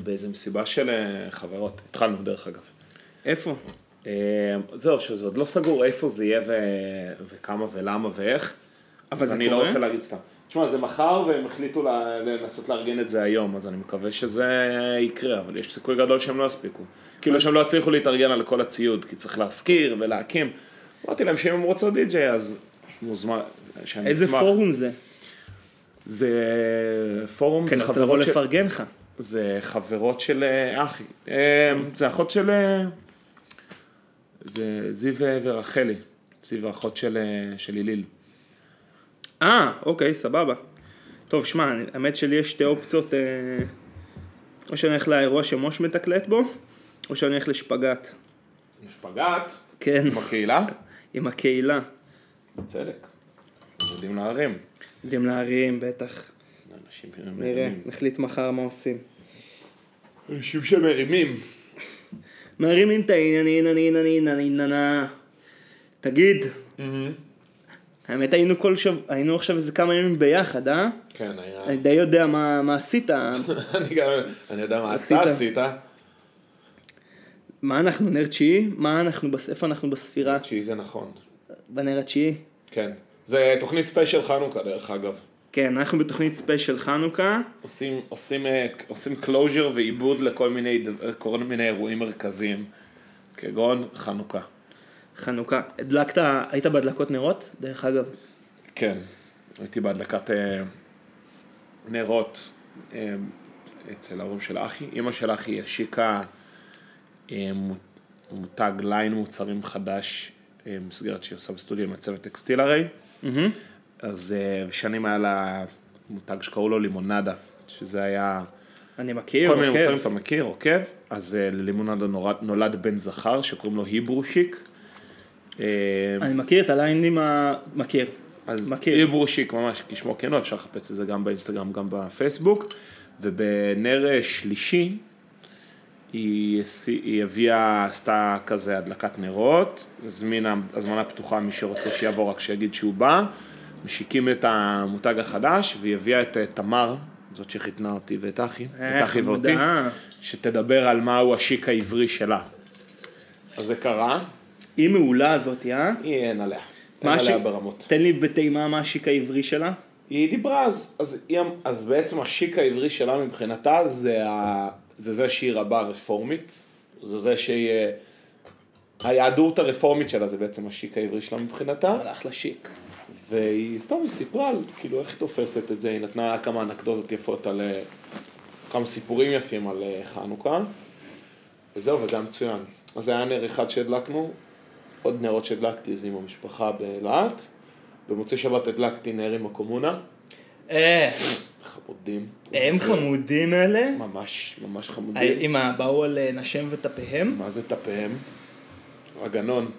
באיזה מסיבה של אה, חברות, התחלנו דרך אגב. איפה? אה, זהו, שזה עוד לא סגור איפה זה יהיה ו- וכמה ולמה ואיך. אבל אני קורה? לא רוצה להגיד סתם. תשמע, זה מחר והם החליטו לנסות לארגן את זה היום, אז אני מקווה שזה יקרה, אבל יש סיכוי גדול שהם לא יספיקו. כאילו שהם לא יצליחו להתארגן על כל הציוד, כי צריך להשכיר ולהקים. אמרתי להם שאם הם רוצים די-ג'יי, אז מוזמן, שאני איזה אשמח. פורום זה? זה פורום, כן, אני רוצה לבוא. לפרגן לך. זה חברות של אה, אחי. אה, זה אחות של... אה, זה זיו ורחלי. זיו האחות של, של הליל. אה, אוקיי, סבבה. טוב, שמע, האמת שלי יש שתי אופציות, אה, או שאני הולך לאירוע שמוש מתקלט בו, או שאני הולך לשפגאט. יש פגעת. כן, בקהילה? עם הקהילה. בצדק. יודעים להרים. יודעים להרים, בטח. אנשים נראה, נחליט מחר מה עושים. אנשים שמרימים. מרימים את העניינים, עניינים, עניינים, עניינים. תגיד, האמת היינו כל שבוע, היינו עכשיו איזה כמה ימים ביחד, אה? כן, היה... אני די יודע מה, מה עשית, אני גם... אני יודע מה? אתה עשית. מה אנחנו, נר תשיעי? מה אנחנו, איפה אנחנו בספירה? שהיא זה נכון. בנר התשיעי? כן. זה תוכנית ספיישל חנוכה דרך אגב. כן, אנחנו בתוכנית ספיישל חנוכה. עושים, עושים, אה, עושים closure ועיבוד לכל מיני, דב- כל מיני אירועים מרכזיים, כגון חנוכה. חנוכה. הדלקת, היית בהדלקות נרות? דרך אגב. כן, הייתי בהדלקת אה, נרות אה, אצל ההורים של אחי. אימא של אחי השיקה אה, מו- מותג ליין מוצרים חדש, אה, מסגרת שהיא עושה בסטודיו עם הצוות טקסטיל הרי. אז אה, שנים היה לה מותג שקראו לו לימונדה, שזה היה... אני מכיר, כל מיני מוצרים עוקב. אתה מכיר, עוקב, אז אה, ללימונדה נולד, נולד בן זכר שקוראים לו Hebrew Chic. אה, אני מכיר את הליינים ה... מכיר. אז מכיר. היברו שיק ממש כשמו כן אפשר לחפש את זה גם באינסטגרם, גם בפייסבוק. ובנר שלישי, היא, היא הביאה, עשתה כזה הדלקת נרות, הזמינה, הזמנה פתוחה, מי שרוצה שיבוא רק שיגיד שהוא בא. משיקים את המותג החדש, והיא הביאה את אה, תמר, זאת שחיתנה אותי ואת אחי, אה, את אחי ואותי. שתדבר על מהו השיק העברי שלה. אז זה קרה, היא מעולה הזאת, אה? היא אין עליה. אין עליה השיק- ברמות. תן לי בטעימה מה השיק העברי שלה. היא דיברה אז, אז, היא, אמ- אז בעצם השיק העברי שלה מבחינתה זה, ה, זה זה שהיא רבה רפורמית, זה זה שהיא, אה, היהדות הרפורמית שלה זה בעצם השיק העברי שלה מבחינתה, אחלה שיק. והיא סתם היא סיפרה על כאילו איך היא תופסת את זה, היא נתנה כמה אנקדוטות יפות על, אה, כמה סיפורים יפים על אה, חנוכה, וזהו, וזה היה מצוין. אז זה היה נר אחד שהדלקנו, עוד נרות שהדלקתי זה עם המשפחה באילת, במוצאי שבת הדלקתי נר עם הקומונה. אה, חמודים. הם חמודים אלה. ממש, ממש חמודים. אם באו על אה, נשם וטפיהם. מה זה טפיהם? הגנון.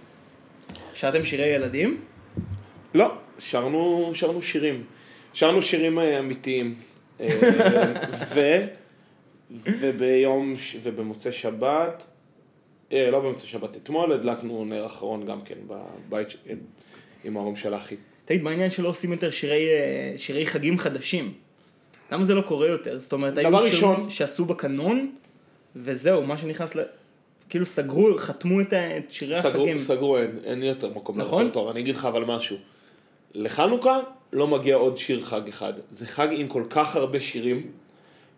שרתם שירי ילדים? לא, שרנו, שרנו שירים. שרנו שירים אה, אמיתיים. אה, ו... וביום, ש- ובמוצאי שבת, אה, לא במוצאי שבת, אתמול הדלקנו נר אחרון גם כן בבית ש- עם- עם ההורים של אחי. תגיד, מה העניין שלא עושים יותר שירי, אה, שירי חגים חדשים? למה זה לא קורה יותר? זאת אומרת, היו ראשון- שעשו בקנון, וזהו, מה שנכנס ל... כאילו סגרו, חתמו את שירי סגרו, החגים. סגרו, אין, אין יותר מקום נכון. לרפרטואר. אני אגיד לך אבל משהו. לחנוכה לא מגיע עוד שיר חג אחד. זה חג עם כל כך הרבה שירים.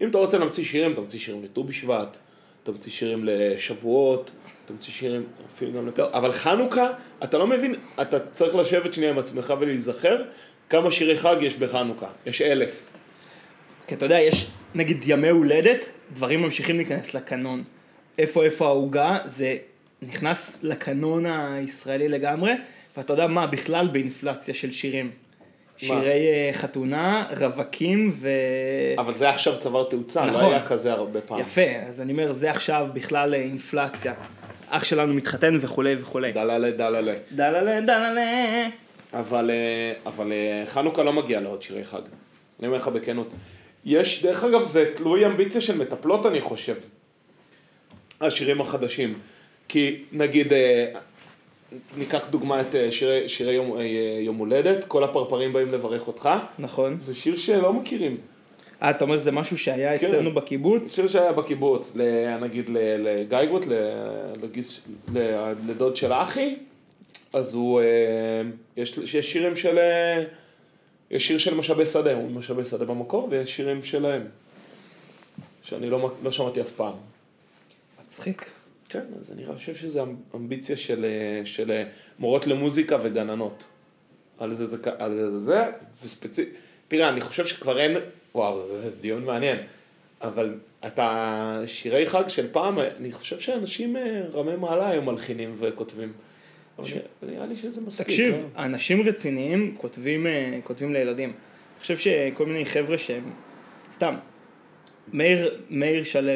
אם אתה רוצה להמציא שירים, אתה ממציא שירים לט"ו בשבט, אתה ממציא שירים לשבועות, אתה ממציא שירים אפילו גם לפרק. אבל חנוכה, אתה לא מבין, אתה צריך לשבת שנייה עם עצמך ולהיזכר כמה שירי חג יש בחנוכה. יש אלף. כי אתה יודע, יש נגיד ימי הולדת, דברים ממשיכים להיכנס לקנון. איפה איפה העוגה, זה נכנס לקנון הישראלי לגמרי, ואתה יודע מה, בכלל באינפלציה של שירים. שירי אה, חתונה, רווקים ו... אבל זה עכשיו צבר תאוצה, נכון. לא היה כזה הרבה פעם. יפה, אז אני אומר, זה עכשיו בכלל אה, אינפלציה. אח שלנו מתחתן וכולי וכולי. דללה דללה. דללה דללה. אבל, אה, אבל חנוכה לא מגיע לעוד שירי חג. אני אומר לך בכנות. יש, דרך אגב, זה תלוי אמביציה של מטפלות, אני חושב. השירים החדשים. כי נגיד, ניקח דוגמא את אה, שירי, שירי יום, אה, יום הולדת, כל הפרפרים באים לברך אותך. נכון. זה שיר שלא מכירים. אה, אתה אומר זה משהו שהיה כן. אצלנו בקיבוץ? שיר שהיה בקיבוץ, נגיד ל- לגייגוט, ל- לגיס- לדוד של אחי, אז הוא, אה, יש יש שירים של, יש שיר של משאבי שדה, הוא משאבי שדה במקור, ויש שירים שלהם, שאני לא, לא שמעתי אף פעם. מצחיק. כן, אז אני חושב שזה אמ- אמביציה של, אה, של אה, מורות למוזיקה וגננות. על זה זה, על זה זה זה, וספציפית, תראה, אני חושב שכבר אין, וואו, זה, זה דיון מעניין, אבל אתה, שירי חג של פעם, אני חושב שאנשים אה, רמי מעלה היו מלחינים וכותבים. אבל נראה לי שזה מספיק. תקשיב, לא? אנשים רציניים כותבים, אה, כותבים לילדים. אני חושב שכל מיני חבר'ה שהם, סתם, מאיר, מאיר שלו,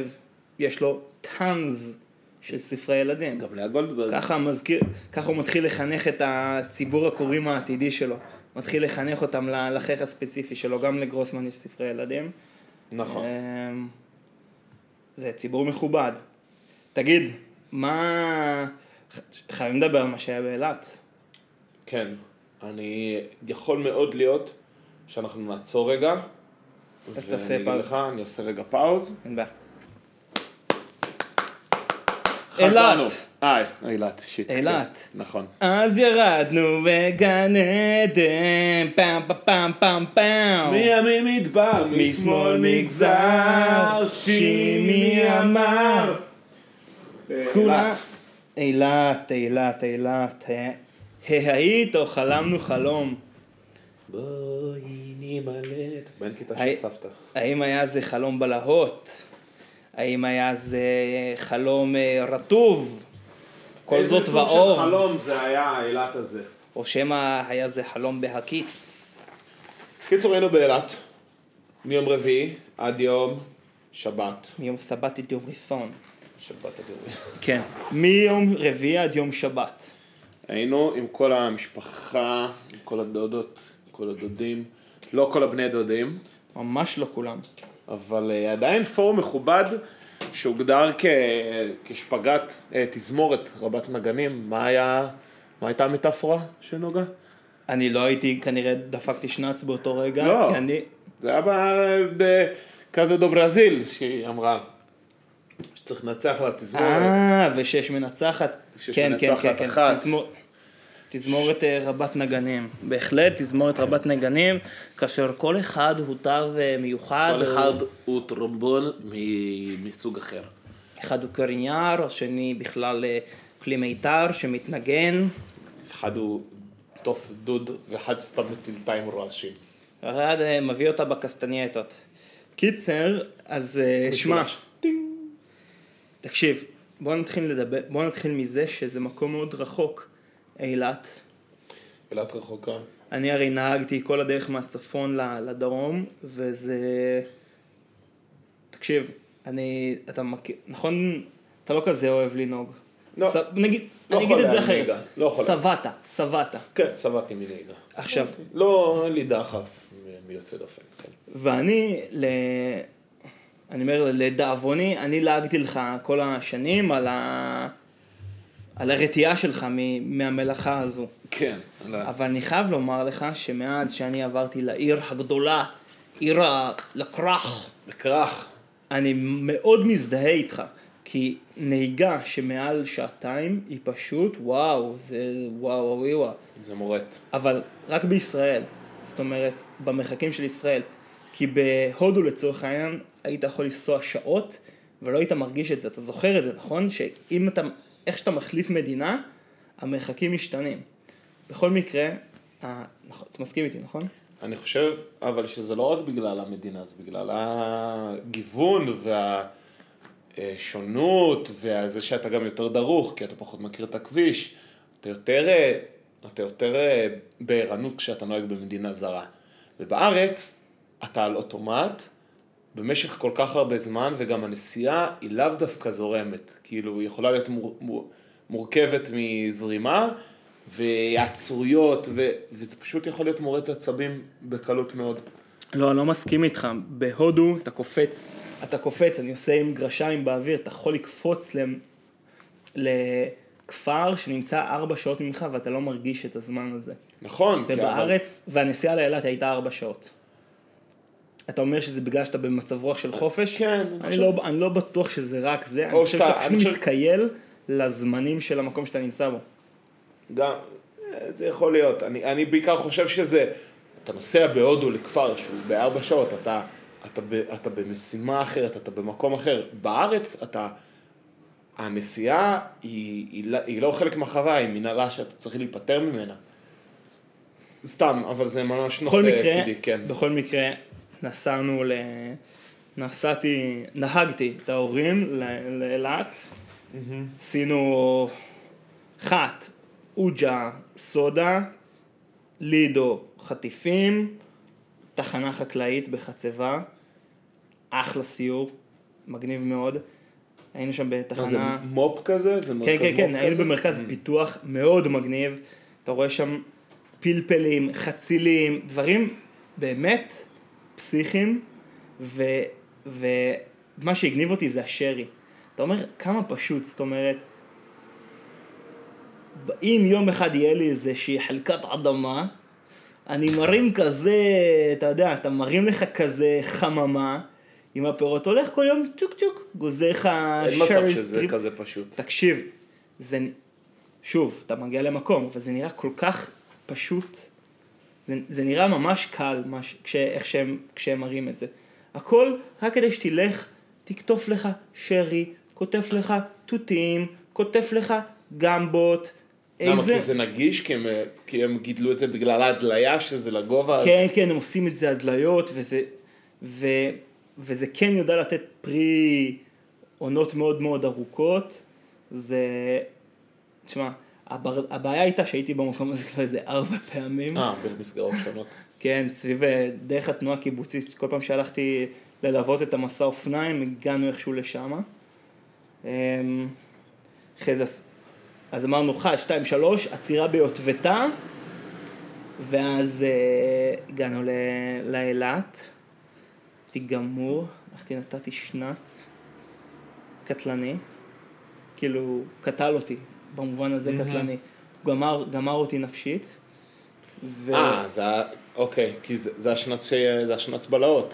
יש לו טאנז של ספרי ילדים. גם לאה גולדברג. ככה מזכיר, ככה הוא מתחיל לחנך את הציבור הקוראים העתידי שלו. מתחיל לחנך אותם ללחך הספציפי שלו, גם לגרוסמן יש ספרי ילדים. נכון. אמ, זה ציבור מכובד. תגיד, מה... חייבים לדבר על מה שהיה באילת. כן, אני, יכול מאוד להיות שאנחנו נעצור רגע. ואני אגיד. לך, אני עושה רגע פאוז. אין בעיה. חזרנו. אילת. אה, אילת, שיט. אילת. כן, נכון. אז ירדנו בגן עדן, פעם פעם פעם פעם פעם. מימין מדבר, משמאל מגזר, שימי אמר. אילת, אילת, אילת. ה- ההיית או חלמנו חלום? בואי נימלט. בן כיתה. של סבתא. האם היה זה חלום בלהות? האם היה זה חלום אה, רטוב? כל זאת ואור? איזה סוג של חלום זה היה האילת הזה. או שמא היה זה חלום בהקיץ? קיצור, היינו באילת. מיום רביעי עד יום שבת. מיום סבת עד יום ראשון. שבת עד יום רביעי. כן. מיום רביעי עד יום שבת. היינו עם כל המשפחה, עם כל הדודות, עם כל הדודים. לא כל הבני דודים. ממש לא כולם. אבל אה, עדיין פורום מכובד שהוגדר כ... כשפגת אה, תזמורת רבת נגנים. מה היה, מה הייתה המטאפורה של נוגה? אני לא הייתי, כנראה דפקתי שנץ באותו רגע, לא. כי אני... זה היה בכזה דו ברזיל, שהיא אמרה שצריך לנצח על התזמורת. אה, ושש מנצחת. ושש כן, כן, מנצחת כן, כן. אחת. תזמור- תזמורת אה, רבת נגנים. בהחלט, תזמורת רבת נגנים, כאשר כל אחד הוא תו אה, מיוחד. כל הוא- אחד הוא טרומבון מ- מסוג אחר. אחד הוא קריניאר, השני בכלל אה, כלי מיתר שמתנגן. אחד הוא תוף דוד ואחד סתם מצלתה עם רועשים. אחד מביא אותה בקסטנייטות. קיצר, אז שמע. תקשיב, בוא נתחיל לדבר, בוא נתחיל מזה שזה מקום מאוד רחוק, אילת. אילת רחוקה. אני הרי נהגתי כל הדרך מהצפון לדרום, וזה... תקשיב, אני... אתה מכיר... נכון? אתה לא כזה אוהב לנהוג. לא. ס... נגיד, לא אני אגיד את זה אחרת. לא חולה. סבעת, סבעת. כן, שבעתי מנהיגה. עכשיו, לא, אין לי דחף מיוצא דופן. כן. ואני, ל... אני אומר, לדאבוני, אני לעגתי לך כל השנים על, ה... על הרתיעה שלך. מהמלאכה הזו. כן. ה- אבל אני חייב לומר לך שמאז שאני עברתי לעיר הגדולה, עיר הלקרח, בכרך. אני מאוד מזדהה איתך. כי נהיגה שמעל שעתיים היא פשוט וואו, זה וואו וואו וואו. זה מורט. אבל רק בישראל, זאת אומרת, במרחקים של ישראל. כי בהודו לצורך העניין, היית יכול לנסוע שעות, ולא היית מרגיש את זה. אתה זוכר את זה, נכון? שאם אתה, איך שאתה מחליף מדינה, המרחקים משתנים. בכל מקרה, ה... נכון, אתה מסכים איתי, נכון? אני חושב, אבל שזה לא רק בגלל המדינה, זה בגלל הגיוון והשונות, וזה שאתה גם יותר דרוך, כי אתה פחות מכיר את הכביש. אתה יותר, אה, אתה יותר אה, בערנות כשאתה נוהג במדינה זרה. ובארץ, אתה על אוטומט במשך כל כך הרבה זמן, וגם הנסיעה היא לאו דווקא זורמת. כאילו, היא יכולה להיות מור, מור, מורכבת מזרימה, והיעצרויות, ו, וזה פשוט יכול להיות מורט עצבים בקלות מאוד. לא, אני לא מסכים איתך. בהודו אתה קופץ, אתה קופץ, אני עושה עם גרשיים באוויר, אתה יכול לקפוץ ל... לכפר שנמצא ארבע שעות ממך ואתה לא מרגיש את הזמן הזה. נכון, כי אבל- ובארץ, והנסיעה לאילת הייתה ארבע שעות. אתה אומר שזה בגלל שאתה במצב רוח של חופש? כן, אני אני חושב- לא, אני לא בטוח שזה רק זה, אני חושב שאתה פשוט מתקייל לזמנים של המקום שאתה נמצא בו. גם, זה יכול להיות. אני, אני בעיקר חושב שזה, אתה נוסע בהודו לכפר שהוא בארבע שעות, אתה, אתה, ב, אתה במשימה אחרת, אתה במקום אחר. בארץ אתה, הנסיעה היא, היא, לא- היא לא חלק מהחוויה, היא מנהלה שאתה צריך להיפטר ממנה. סתם, אבל זה ממש נושא מקרה, צידי, כן. בכל מקרה, נסענו ל... נסעתי, נהגתי את ההורים לאילת, עשינו חת, עוג'ה, סודה, לידו, חטיפים, תחנה חקלאית בחצבה, אחלה סיור, מגניב מאוד. היינו שם מה זה, בתחנה... מופ כזה? זה כן, מרכז כן, כן, מופ היינו? במרכז פיתוח מאוד מגניב, אתה רואה שם פלפלים, חצילים, דברים באמת פסיכיים, ו, ומה שהגניב אותי זה השרי. אתה אומר, כמה פשוט, זאת אומרת, אם יום אחד יהיה לי איזושהי חלקת אדמה, אני מרים כזה, אתה יודע, אתה מרים לך כזה חממה, עם הפירות, הולך כל יום צ'וק צ'וק, גוזר לך אין מצב שרי שזה סטריפ. כזה פשוט. תקשיב, זה, שוב, אתה מגיע למקום, אבל זה נראה כל כך פשוט, זה, זה נראה ממש קל, מש, כש, איך שהם, כשהם מראים את זה. הכל רק כדי שתלך, תקטוף לך שרי, כותף לך תותים, כותף לך גמבות, למה? איזה... כי זה נגיש? כי הם, כי הם גידלו את זה בגלל ההדליה שזה לגובה? אז- כן, כן, הם עושים את זה הדליות, וזה, ו, וזה כן יודע לתת פרי עונות מאוד מאוד ארוכות. זה, תשמע, הבר, הבעיה הייתה שהייתי במקום הזה כבר איזה ארבע פעמים. אה, במסגרות שונות. כן, סביב אה, דרך התנועה הקיבוצית, כל פעם שהלכתי ללוות את המסע אופניים, הגענו איכשהו לשם. אמ, אחרי זה, אז אמרנו, אחת, שתיים, שלוש, עצירה ביוטבתה, ואז אה, הגענו ל- לאילת, הייתי גמור, הלכתי, נתתי שנץ קטלני, כאילו, קטל אותי, במובן הזה קטלני. הוא גמר, גמר אותי נפשית. ו... אה, זה ה... אוקיי, כי זה, זה השנץ, ש... זה השנץ בלהות.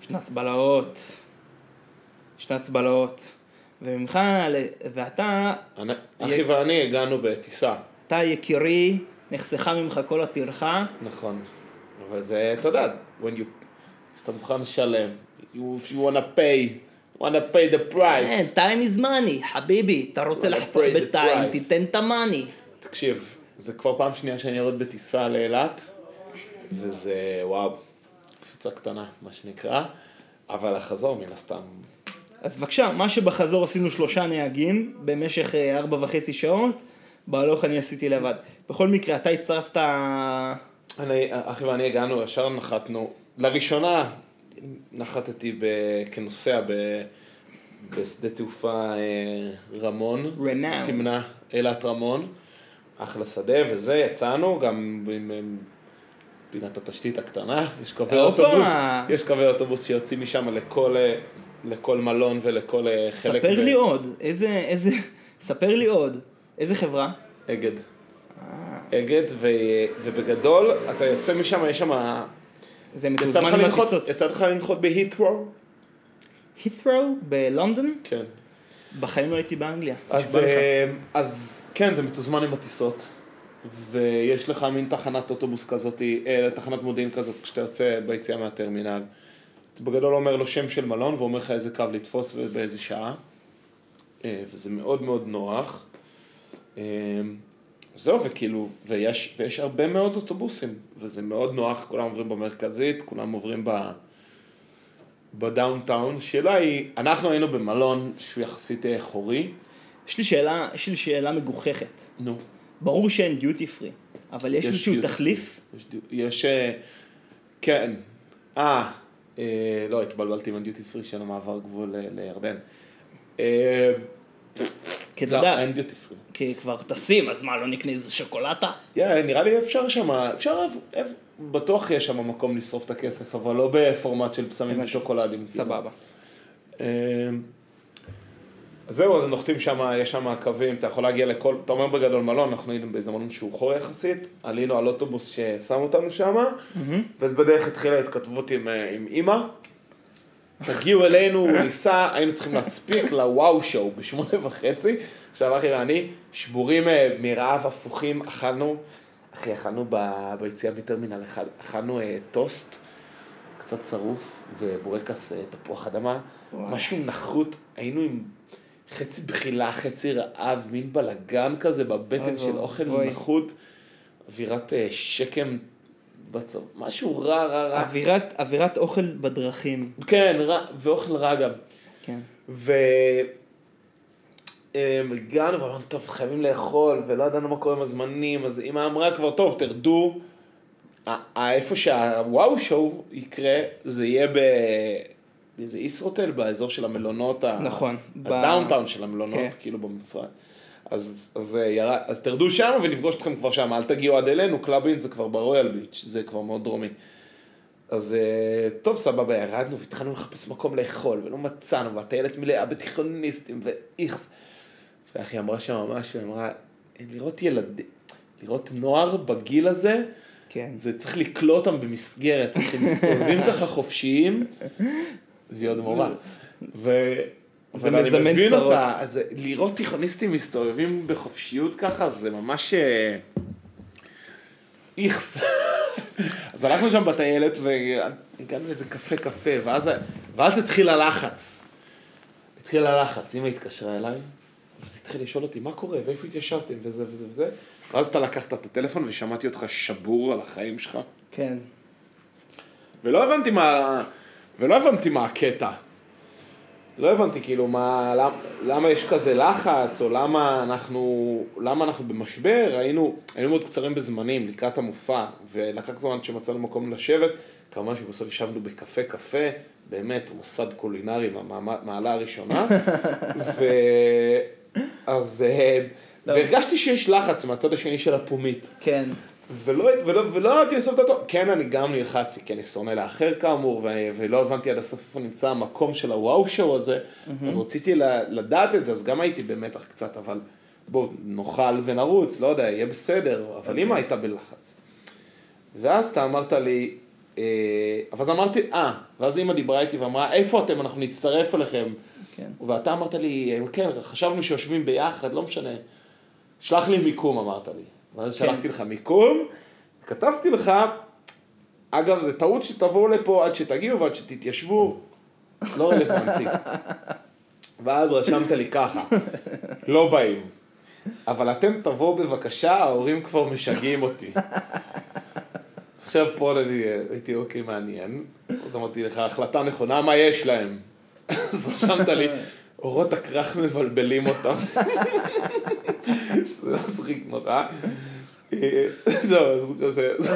שנץ בלהות, שנץ בלהות, וממך, ואתה, אני, אחי ואני הגענו בטיסה. אתה יקירי, נחסכה ממך כל הטרחה, נכון. אבל זה, אתה יודע, when you... כשאתה מוכן לשלם, you, if you wanna pay, wanna pay the כן, price. time is money, חביבי, אתה רוצה לחסוך בטיים. תיתן את המאני. תקשיב, זה כבר פעם שנייה שאני יורד בטיסה לאילת, וזה, וואו, קפיצה קטנה, מה שנקרא, אבל החזור מן הסתם. אז בבקשה, מה שבחזור עשינו שלושה נהגים במשך אה, ארבע וחצי שעות, בהלוך אני עשיתי לבד. בכל מקרה, אתה הצטרפת... אני, אחי ואני הגענו, ישר נחתנו, לראשונה נחתתי ב, כנוסע ב, בשדה תעופה אה, רמון. רנאו. תמנע אילת רמון. אחלה שדה וזה, יצאנו גם עם, פינת התשתית הקטנה, יש קווי. אוטובוס, יש קווי אוטובוס שיוצאים משם לכל, אה, לכל מלון ולכל אה, חלק. ספר ב- לי עוד, איזה, איזה, ספר לי עוד, איזה חברה? אגד. אגד, ו, ובגדול, אתה יוצא משם, יש שם... זה מתוזמן עם הטיסות. יצא לך לנחות בהית'רו? הית'רו בלונדון? כן. בחיים לא הייתי באנגליה. אז. אה, אז כן, זה מתוזמן עם הטיסות. ויש לך מין תחנת אוטובוס כזאת, אה, תחנת מודיעין כזאת, כשאתה יוצא ביציאה מהטרמינל. אתה בגדול אומר לו שם של מלון, ואומר לך איזה קו לתפוס ובאיזה שעה. אה, וזה מאוד מאוד נוח. זהו, וכאילו, ויש, ויש הרבה מאוד אוטובוסים, וזה מאוד נוח, כולם עוברים במרכזית, כולם עוברים ב... בdowntown. השאלה היא, אנחנו היינו במלון שהוא יחסית חורי. יש לי שאלה, יש לי שאלה מגוחכת. נו. ברור שאין דיוטי פרי, אבל יש איזשהו דיוטי תחליף? יש, יש, אה, כן. אה, אה, לא, התבלבלתי עם הדיוטי פרי של המעבר גבול אה, לירדן. אה, כי אתה לא, יודע, אין דיוטי פרי. כי כבר טסים, אז מה, לא נקנה איזה שוקולטה? Yeah, נראה לי אפשר שם, אפשר, בטוח יש שם מקום לשרוף את הכסף, אבל לא בפורמט של הבנתי. ושוקולדים. סבבה. אה, אז זהו, אז נוחתים שם, יש שם קווים, אתה יכול להגיע לכל, אתה אומר בגדול מלון, אנחנו היינו באיזה מלון שהוא חור יחסית, עלינו על אוטובוס ששם אותנו שם, ואז בדרך התחילה התכתבות עם, אה, עם אימא. תגיעו אלינו, הוא ניסה, היינו צריכים להספיק לוואו שואו בשמונה וחצי. עכשיו אחי ואני, שבורים אה, מרעב, הפוכים, אכלנו, אחי, אכלנו ב- ביציאה מטרמינל אכלנו אה, טוסט, קצת צרוף, ובורקס אה, תפוח אדמה, וואו. משהו נחות, היינו עם חצי בחילה, חצי רעב, מין בלגן כזה בבטן של אוכל. נחות, אווירת אה, שקם בצו, משהו רע, רע, רע. אווירת, אווירת אוכל בדרכים. כן, רע, ואוכל רע גם. כן. ו... אמ, הגענו ואמרנו, טוב, חייבים לאכול, ולא ידענו מה קורה עם הזמנים, אז אמא אמרה כבר, טוב, תרדו. איפה שהוואו שואו יקרה, זה יהיה ב... באיזה ישרוטל, באזור של המלונות, נכון, ב- הדאונטאון של המלונות, כן. כאילו במפרט. אז, אז, אה, ירד, אז תרדו שם ונפגוש אתכם כבר שם, אל תגיעו עד אלינו, קלאבין זה כבר ברויאל ביץ', זה כבר מאוד דרומי. אז אה, טוב, סבבה, ירדנו והתחלנו לחפש מקום לאכול, ולא מצאנו, והטיילת מלאה בתיכוניסטים ואיכס. ואחי אמרה שם משהו, אמרה, לראות ילד, לראות נוער בגיל הזה, כן. זה צריך לקלוא אותם במסגרת, שמסתובבים ככה חופשיים, והיא עוד מורה. ו... זה מזמן צרות. אותה, אז לראות תיכוניסטים מסתובבים בחופשיות ככה, זה ממש אה, איכס. אז הלכנו שם בטיילת והגענו לאיזה קפה קפה, ואז, ואז התחיל הלחץ. התחיל הלחץ, אמא התקשרה אליי, ואז התחיל לשאול אותי, מה קורה, ואיפה התיישבתם, וזה וזה וזה. ואז אתה לקחת את הטלפון ושמעתי אותך שבור על החיים שלך. כן. ולא הבנתי מה, ולא הבנתי מה הקטע. לא הבנתי כאילו מה, למה, למה יש כזה לחץ, או למה אנחנו, למה אנחנו במשבר, היינו, היינו מאוד קצרים בזמנים לקראת המופע, ולקח זמן שמצאנו מקום לשבת, כמובן שבסוף ישבנו בקפה קפה, באמת מוסד קולינרי מהמעלה הראשונה, ו... אז, אה, והרגשתי שיש לחץ מהצד השני של הפומית. כן. ולא, ולא, ולא ידעתי לסוף דעתו, כן אני גם נלחצתי, כי אני שונא לאחר כאמור, ו, ולא הבנתי עד הסוף איפה נמצא המקום של הוואו שואו הזה, אז רציתי לדעת את זה, אז גם הייתי במתח קצת, אבל בואו נאכל ונרוץ, לא יודע, יהיה בסדר, אבל אמא הייתה בלחץ. ואז אתה אמרת לי, אה, אז אמרתי, אה, ואז אמא דיברה איתי ואמרה, איפה אתם, אנחנו נצטרף אליכם. כן. ואתה אמרת לי, כן, חשבנו שיושבים ביחד, לא משנה. שלח לי מיקום, אמרת לי. ואז כן. שלחתי לך מיקום, כתבתי לך, אגב, זה טעות שתבואו לפה עד שתגיעו ועד שתתיישבו, לא רלוונטי. ואז רשמת לי ככה, לא באים. אבל אתם תבואו בבקשה, ההורים כבר משגעים אותי. עכשיו פה אני הייתי אוקיי מעניין, אז אמרתי לך, החלטה נכונה, מה יש להם? אז רשמת לי, אורות הכרך מבלבלים אותם. שזה מצחיק נורא. אה, זהו, אז כזה, אז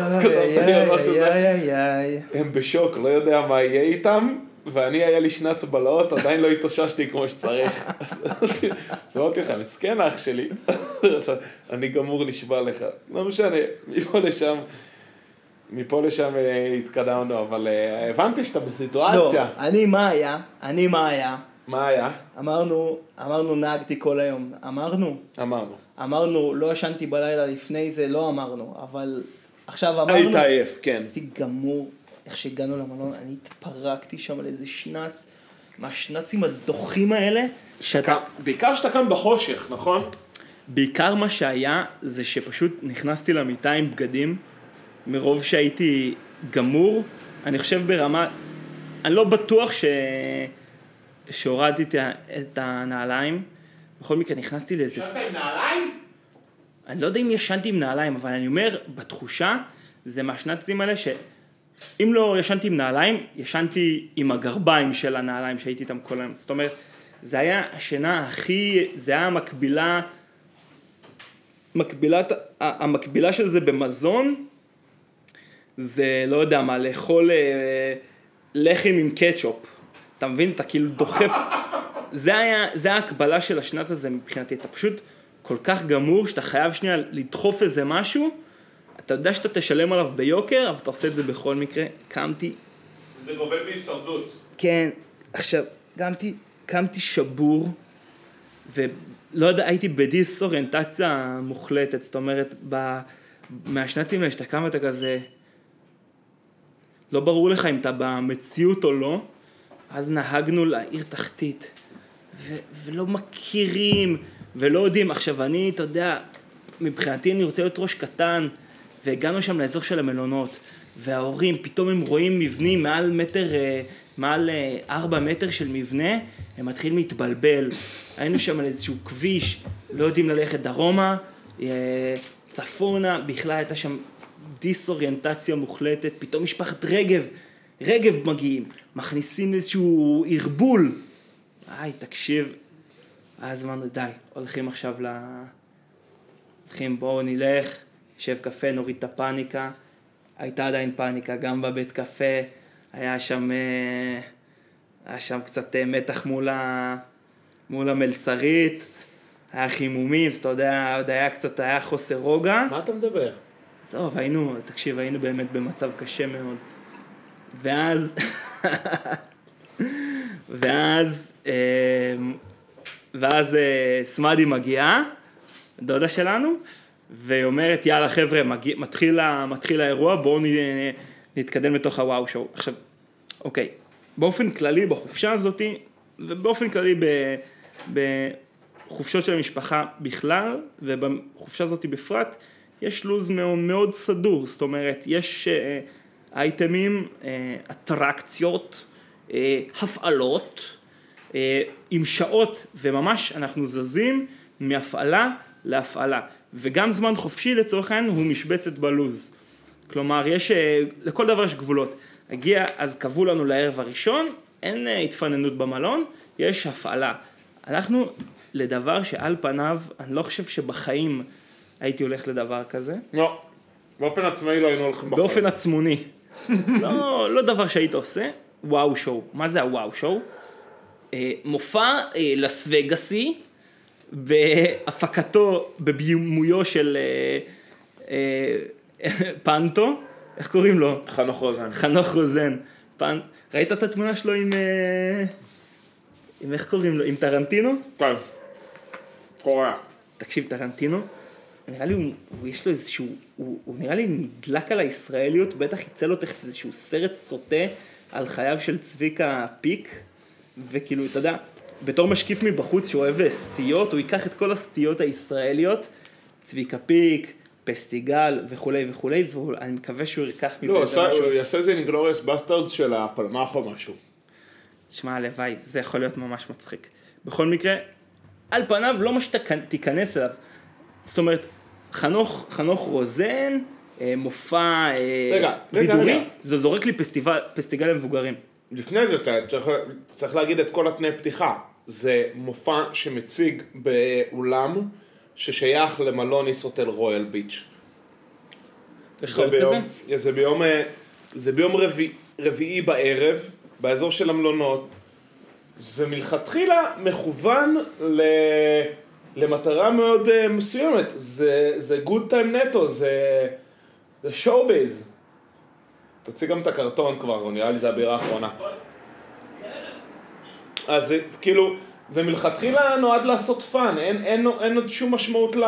איי. הם בשוק, לא יודע מה יהיה איתם, ואני היה לי שנץ בלהות, עדיין לא התאוששתי כמו שצריך. אז אמרתי- לך, מסכן אח שלי, אני גמור נשבע לך. לא משנה, מפה לשם, מפה לשם אה, התקדמנו, אבל אה, הבנתי שאתה לא, בסיטואציה. אני מה היה? אני מה היה? מה היה? אמרנו, אמרנו נהגתי כל היום. אמרנו, אמרנו. אמרנו, לא ישנתי בלילה לפני זה, לא אמרנו, אבל עכשיו אמרנו, היית עייף, כן. הייתי גמור, איך שהגענו למלון, אני התפרקתי שם על איזה שנץ, מהשנצים הדוחים האלה, שאתה... בעיקר שאתה קם בחושך, נכון? בעיקר מה שהיה, זה שפשוט נכנסתי למיטה עם בגדים, מרוב שהייתי גמור, אני חושב ברמה, אני לא בטוח ש... שהורדתי את הנעליים, בכל מקרה נכנסתי לאיזה ישנת עם נעליים? אני לא יודע אם ישנתי עם נעליים, אבל אני אומר, בתחושה, זה מהשנצים האלה שאם לא ישנתי עם נעליים, ישנתי עם הגרביים של הנעליים שהייתי איתם כל היום. זאת אומרת, זה היה השינה הכי, זה היה המקבילה, מקבילת, המקבילה של זה במזון, זה לא יודע מה, לאכול אה, לחם עם קטשופ. אתה מבין? אתה כאילו דוחף. זה היה, זה ההקבלה של השנץ הזה מבחינתי, אתה פשוט כל כך גמור שאתה חייב שנייה לדחוף איזה משהו, אתה יודע שאתה תשלם עליו ביוקר, אבל אתה עושה את זה בכל מקרה. קמתי, זה גובל בהישרדות. כן, עכשיו, קמתי, קמתי שבור, ולא יודע, הייתי בדיסאוריינטציה מוחלטת, זאת אומרת, ב... מהשנצים האלה שאתה קם ואתה כזה, לא ברור לך אם אתה במציאות או לא, אז נהגנו לעיר תחתית, ו- ולא מכירים, ולא יודעים. עכשיו אני, אתה יודע, מבחינתי אני רוצה להיות ראש קטן, והגענו שם לאזור של המלונות, וההורים, פתאום הם רואים מבנים מעל מטר, אה, מעל אה, ארבע מטר של מבנה, הם מתחילים להתבלבל. היינו שם על איזשהו כביש, לא יודעים ללכת דרומה, אה, צפונה, בכלל הייתה שם דיסאוריינטציה מוחלטת, פתאום משפחת רגב, רגב מגיעים, מכניסים איזשהו ערבול. היי, תקשיב, אז אמרנו, די, הולכים עכשיו ל... הולכים, בואו נלך, שב קפה, נוריד את הפאניקה. הייתה עדיין פאניקה, גם בבית קפה, היה שם, אה, היה שם קצת אה, מתח מול, ה... מול המלצרית, היה חימומים, אז אתה יודע, עוד היה קצת, היה חוסר רוגע. מה אתה מדבר? עזוב, היינו, תקשיב, היינו באמת במצב קשה מאוד. ואז, ואז, אה, ואז אה, סמדי מגיעה, דודה שלנו, והיא אומרת, יאללה חבר'ה, מגיע, מתחיל, מתחיל האירוע, בואו נתקדם לתוך הוואו שואו. עכשיו, אוקיי, באופן כללי בחופשה הזאתי, ובאופן כללי ב, בחופשות של המשפחה בכלל, ובחופשה הזאתי בפרט, יש לו"ז מאוד, מאוד סדור, זאת אומרת, יש אה, אייטמים, אה, אטרקציות, אה, הפעלות, אה, עם שעות, וממש אנחנו זזים מהפעלה להפעלה. וגם זמן חופשי לצורך העניין הוא משבצת בלוז. כלומר, יש, לכל דבר יש גבולות. הגיע, אז קבעו לנו לערב הראשון, אין התפננות במלון, יש הפעלה. הלכנו לדבר שעל פניו, אני לא חושב שבחיים הייתי הולך לדבר כזה. לא. באופן עצמאי לא היינו הולכים בחיים. באופן עצמוני. לא, לא דבר שהיית עושה, וואו שואו. מה זה הוואו שואו? אה, מופע אה, לס וגאסי, בהפקתו, בבימויו של אה, אה, פנטו, איך קוראים לו? חנוך רוזן. חנוך רוזן. פנ... ראית את התמונה שלו עם... אה, עם איך קוראים לו? עם טרנטינו? כן. קורע. תקשיב, טרנטינו, נראה לי, הוא, הוא יש לו איזשהו, הוא, הוא נראה לי נדלק על הישראליות, בטח יצא לו תכף איזשהו סרט סוטה על חייו של צביקה פיק, וכאילו, אתה יודע, בתור משקיף מבחוץ שאוהב סטיות, הוא ייקח את כל הסטיות הישראליות, צביקה פיק, פסטיגל וכולי וכולי, ואני מקווה שהוא ייקח מזה לא, עשה- משהו. הוא יעשה איזה Inglourious Basterds של הפלמ"ח או משהו. שמע, הלוואי, זה יכול להיות ממש מצחיק. בכל מקרה, על פניו לא מה שתיכנס אליו. זאת אומרת, חנוך, חנוך רוזן, אה, מופע אה, רגע, רגע, בידורי, רגע. זה זורק לי פסטיבל, פסטיגל למבוגרים. לפני זה אתה צריך, צריך להגיד את כל התנאי פתיחה. זה מופע שמציג באולם ששייך למלון ישרוטל רויאל ביץ'. יש לך עוד כזה? זה ביום, אה, זה ביום רביעי, רביעי בערב, באזור של המלונות. זה מלכתחילה מכוון ל, למטרה מאוד אה, מסוימת. זה, זה good time נטו, זה, זה show-biz. תוציא גם את הקרטון כבר, נראה לי זה הבירה האחרונה. אז זה כאילו, זה מלכתחילה נועד לעשות fun, אין, אין, אין עוד שום משמעות ל,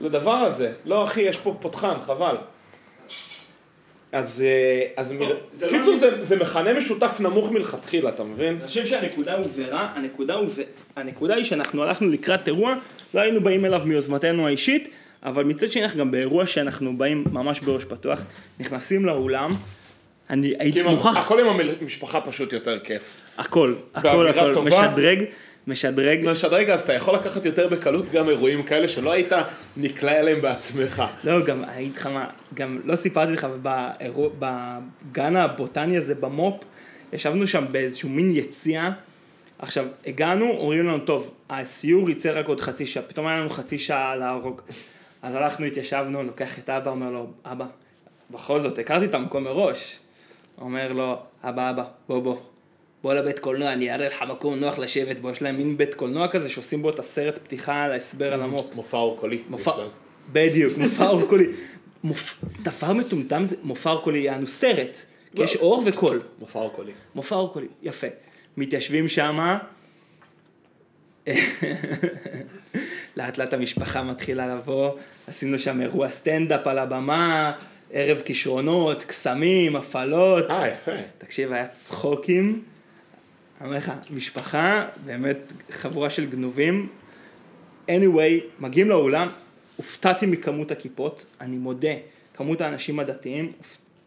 לדבר הזה. לא אחי, יש פה פותחן, חבל. אז, אה, אז מ... זה לא קיצור, אני- זה, זה מכנה משותף נמוך מלכתחילה, אתה מבין? אני חושב שהנקודה הובהרה, הנקודה, הוב... הנקודה היא שאנחנו הלכנו לקראת אירוע, לא היינו באים אליו מיוזמתנו האישית, אבל מצד שני אנחנו גם באירוע שאנחנו באים ממש בראש פתוח, נכנסים לאולם, אני הייתי מוכרח, הכל עם המשפחה פשוט יותר כיף. הכל, הכל, הכל, טובה. משדרג, משדרג, משדרג, אז אתה יכול לקחת יותר בקלות גם אירועים כאלה שלא היית נקלע אליהם בעצמך. לא, גם, אגיד לך מה, גם לא סיפרתי לך, באירוע, בגן הבוטני הזה במו"פ, ישבנו שם באיזשהו מין יציאה, עכשיו, הגענו, אומרים לנו, טוב, הסיור יצא רק עוד חצי שעה, פתאום היה לנו חצי שעה להרוג. אז הלכנו, התיישבנו, לוקח את אבא, אומר לו, אבא, בכל זאת, הכרתי את המקום מראש. אומר לו, אבא, אבא, בוא, בוא, בוא לבית קולנוע, אני אראה לך מקום נוח לשבת בו, יש להם מין בית קולנוע כזה שעושים בו את הסרט פתיחה על ההסבר על המו"פ. מופע אורקולי. מופע, בדיוק, מופע אורקולי. מופ... דבר מטומטם זה מופע אורקולי, יענו סרט, כי יש אור וקול. מופע אורקולי. מופע אורקולי, יפה. מתיישבים שמה, לאט לאט המשפחה מתחילה לבוא, עשינו שם אירוע סטנדאפ על הבמה, ערב כישרונות, קסמים, הפעלות. אה. תקשיב, היה צחוקים. אני אומר לך, משפחה, באמת חבורה של גנובים. anyway, מגיעים לאולם, הופתעתי מכמות הכיפות, אני מודה, כמות האנשים הדתיים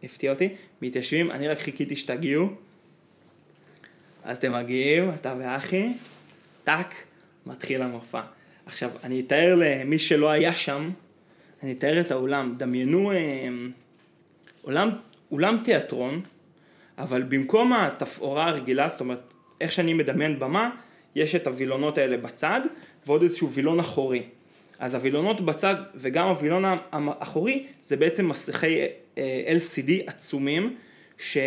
הפתיע אותי, מתיישבים, אני רק חיכיתי שתגיעו. אז אתם מגיעים, אתה ואחי, טאק, מתחיל המופע. עכשיו, אני אתאר למי שלא היה שם, אני אתאר את האולם. דמיינו אה, אולם, אולם תיאטרון, אבל במקום התפאורה הרגילה, זאת אומרת, איך שאני מדמיין במה, יש את הווילונות האלה בצד, ועוד איזשהו וילון אחורי. אז הווילונות בצד וגם הווילון האחורי, זה בעצם מסכי אה, LCD עצומים, ש...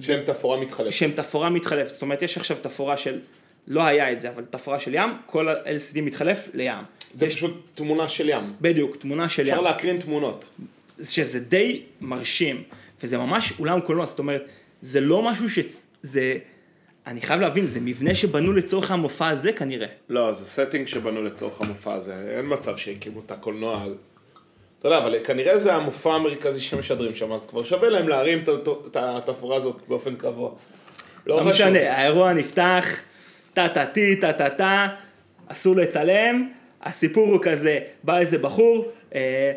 שהם תפאורה מתחלפת. שהם תפאורה מתחלפת, זאת אומרת יש עכשיו תפאורה של, לא היה את זה, אבל תפאורה של ים, כל ה-LCD מתחלף לים. זה יש- פשוט תמונה של ים. בדיוק, תמונה של אפשר ים, להקרין תמונות. שזה די מרשים, וזה ממש אולם קולנוע, זאת אומרת, זה לא משהו ש... זה... אני חייב להבין, זה מבנה שבנו לצורך המופע הזה כנראה. לא, זה setting שבנו לצורך המופע הזה, אין מצב שהקימו את הקולנוע. אתה יודע, אבל כנראה זה המופע המרכזי שמשדרים שם, אז כבר שווה להם להרים את התפאורה הזאת באופן קבוע. לא חשוב. משנה, האירוע נפתח, טה טה טי, טה טה טה, אסור לצלם, הסיפור הוא כזה, בא איזה בחור, אה,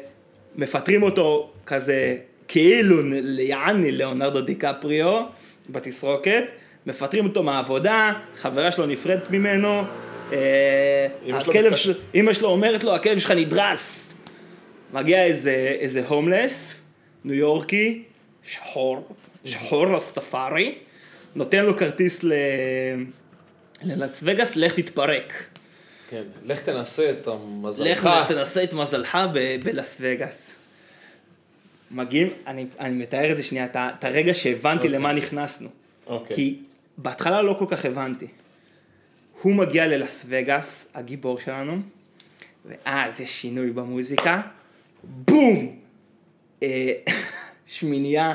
מפטרים אותו כזה כאילו ליעני ליאונרדו דיקפריו בתסרוקת, מפטרים אותו מהעבודה, חברה שלו נפרדת ממנו, אה, אמא שלו אומרת לו, הכלב שלך נדרס. מגיע איזה, איזה הומלס, ניו יורקי, שחור, שחור רסטפארי, נותן לו כרטיס ל... ללאס וגאס, לך תתפרק. כן, לך תנסה את המזלך. לך תנסה את מזלך ב- בלאס וגאס. מגיעים, אני, אני מתאר את זה שנייה, את הרגע שהבנתי אוקיי. למה נכנסנו. אוקיי. כי בהתחלה לא כל כך הבנתי. הוא מגיע ללאס וגאס, הגיבור שלנו, ואז יש שינוי במוזיקה, בום! אה, שמינייה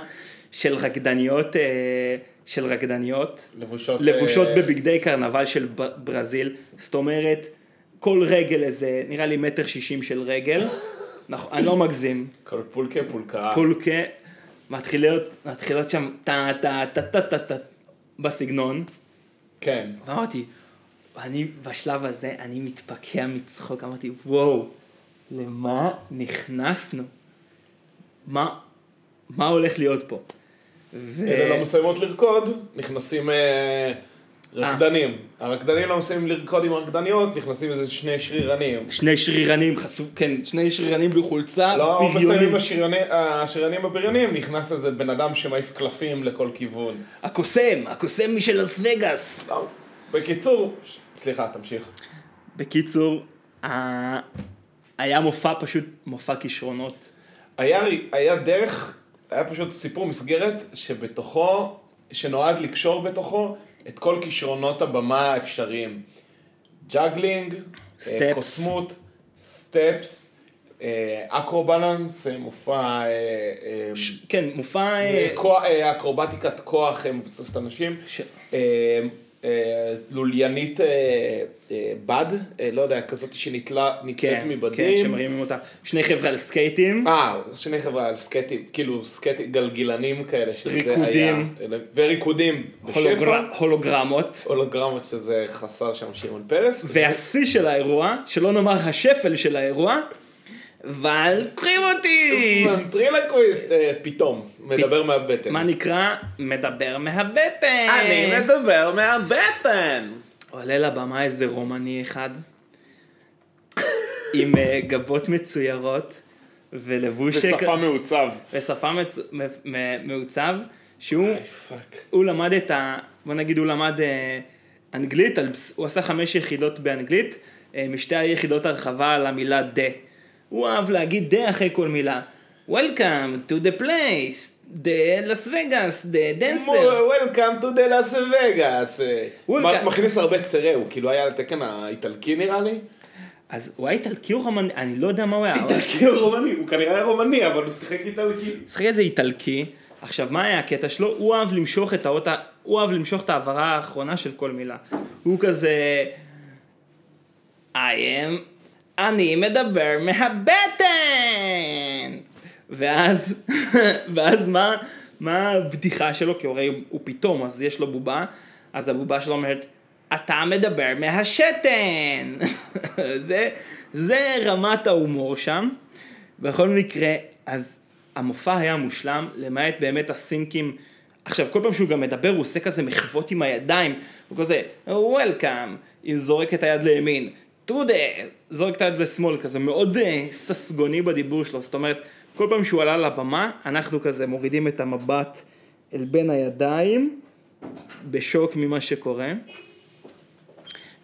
של רקדניות, אה, של רקדניות, לבושות... לבושות אה, בבגדי קרנבל של ברזיל, זאת אומרת, כל רגל איזה, נראה לי מטר שישים של רגל, נכון, אני לא מגזים, כל פולקה פולקה. פולקה, מתחילות, מתחילות שם טה טה טה טה טה טה בסגנון, כן. ואמרתי, אני בשלב הזה, אני מתפקע מצחוק, אמרתי, וואו, למה נכנסנו? מה, מה הולך להיות פה? ו... אלה לא מסיימות לרקוד, נכנסים אה, רקדנים. הרקדנים לא מסיימים לרקוד עם רקדניות, נכנסים איזה שני שרירנים. שני שרירנים חשוף, כן, שני שרירנים בלי חולצה, לא בריונים. מסיימים השרירני- השרירנים הבריונים, נכנס איזה בן אדם שמעיף קלפים לכל כיוון. הקוסם, הקוסם משל לס וגאס. לא. בקיצור, סליחה, תמשיך. בקיצור, ה... היה מופע פשוט, מופע כישרונות. היה, היה דרך, היה פשוט סיפור מסגרת שבתוכו, שנועד לקשור בתוכו את כל כישרונות הבמה האפשריים. juggling, steps. אה, קוסמות, steps, אה, acro-balance, אה, מופע, כן, מופע... אקרובטיקת כוח מבוססת אנשים. אה, לוליינית אה, אה, בד, לא יודע, כזאת שנתלה נתלית כן, כן, מבדים. שמרימים אותה. שני חבר'ה על סקייטים. אה, שני חבר'ה על סקייטים, כאילו סקייטים גלגילנים כאלה, שזה ריקודים. היה, וריקודים הולוגר... הולוגרמות. הולוגרמות שזה חסר שם שמעון פרס, והשיא של האירוע, שלא נאמר השפל של האירוע, ולקריבוטיס! ונטרילקוויסט, אה, פתאום, מדבר מהבטן. מה נקרא? מדבר מהבטן. אני מדבר מהבטן. עולה לבמה איזה רומני אחד, עם אה, גבות מצוירות, ולבוש... בשפה מעוצב. מ- מעוצב, שהוא. הוא למד את ה... בוא נגיד הוא למד אה, אנגלית, הוא עשה חמש יחידות באנגלית, משתי היחידות הרחבה על המילה דה. הוא אהב להגיד דה אחרי כל מילה. Welcome to the place, the Las Vegas, the dancer. Welcome to the Las Vegas. Welcome. מכניס הרבה צרה, הוא כאילו היה על התקן האיטלקי נראה לי. אז הוא היה איטלקי או רומני? אני לא יודע מה הוא היה. איטלקי או רומני, הוא כנראה היה רומני, אבל הוא שיחק איטלקי. שיחק איזה איטלקי, עכשיו מה היה הקטע שלו? הוא אהב למשוך את האות, הוא אהב למשוך את ההעברה האחרונה של כל מילה. הוא כזה, I am, אני מדבר מהבטן! ואז, ואז מה, מה הבדיחה שלו? כי הרי הוא פתאום, אז יש לו בובה, אז הבובה שלו אומרת, אתה מדבר מהשתן! זה, זה רמת ההומור שם. בכל מקרה, אז המופע היה מושלם, למעט באמת הסינקים. עכשיו, כל פעם שהוא גם מדבר, הוא עושה כזה מחוות עם הידיים, הוא כזה, Welcome, הוא זורק את היד לימין, the, זורק את היד לשמאל, כזה מאוד uh, ססגוני בדיבור שלו, זאת אומרת, כל פעם שהוא עלה לבמה, אנחנו כזה מורידים את המבט אל בין הידיים, בשוק ממה שקורה.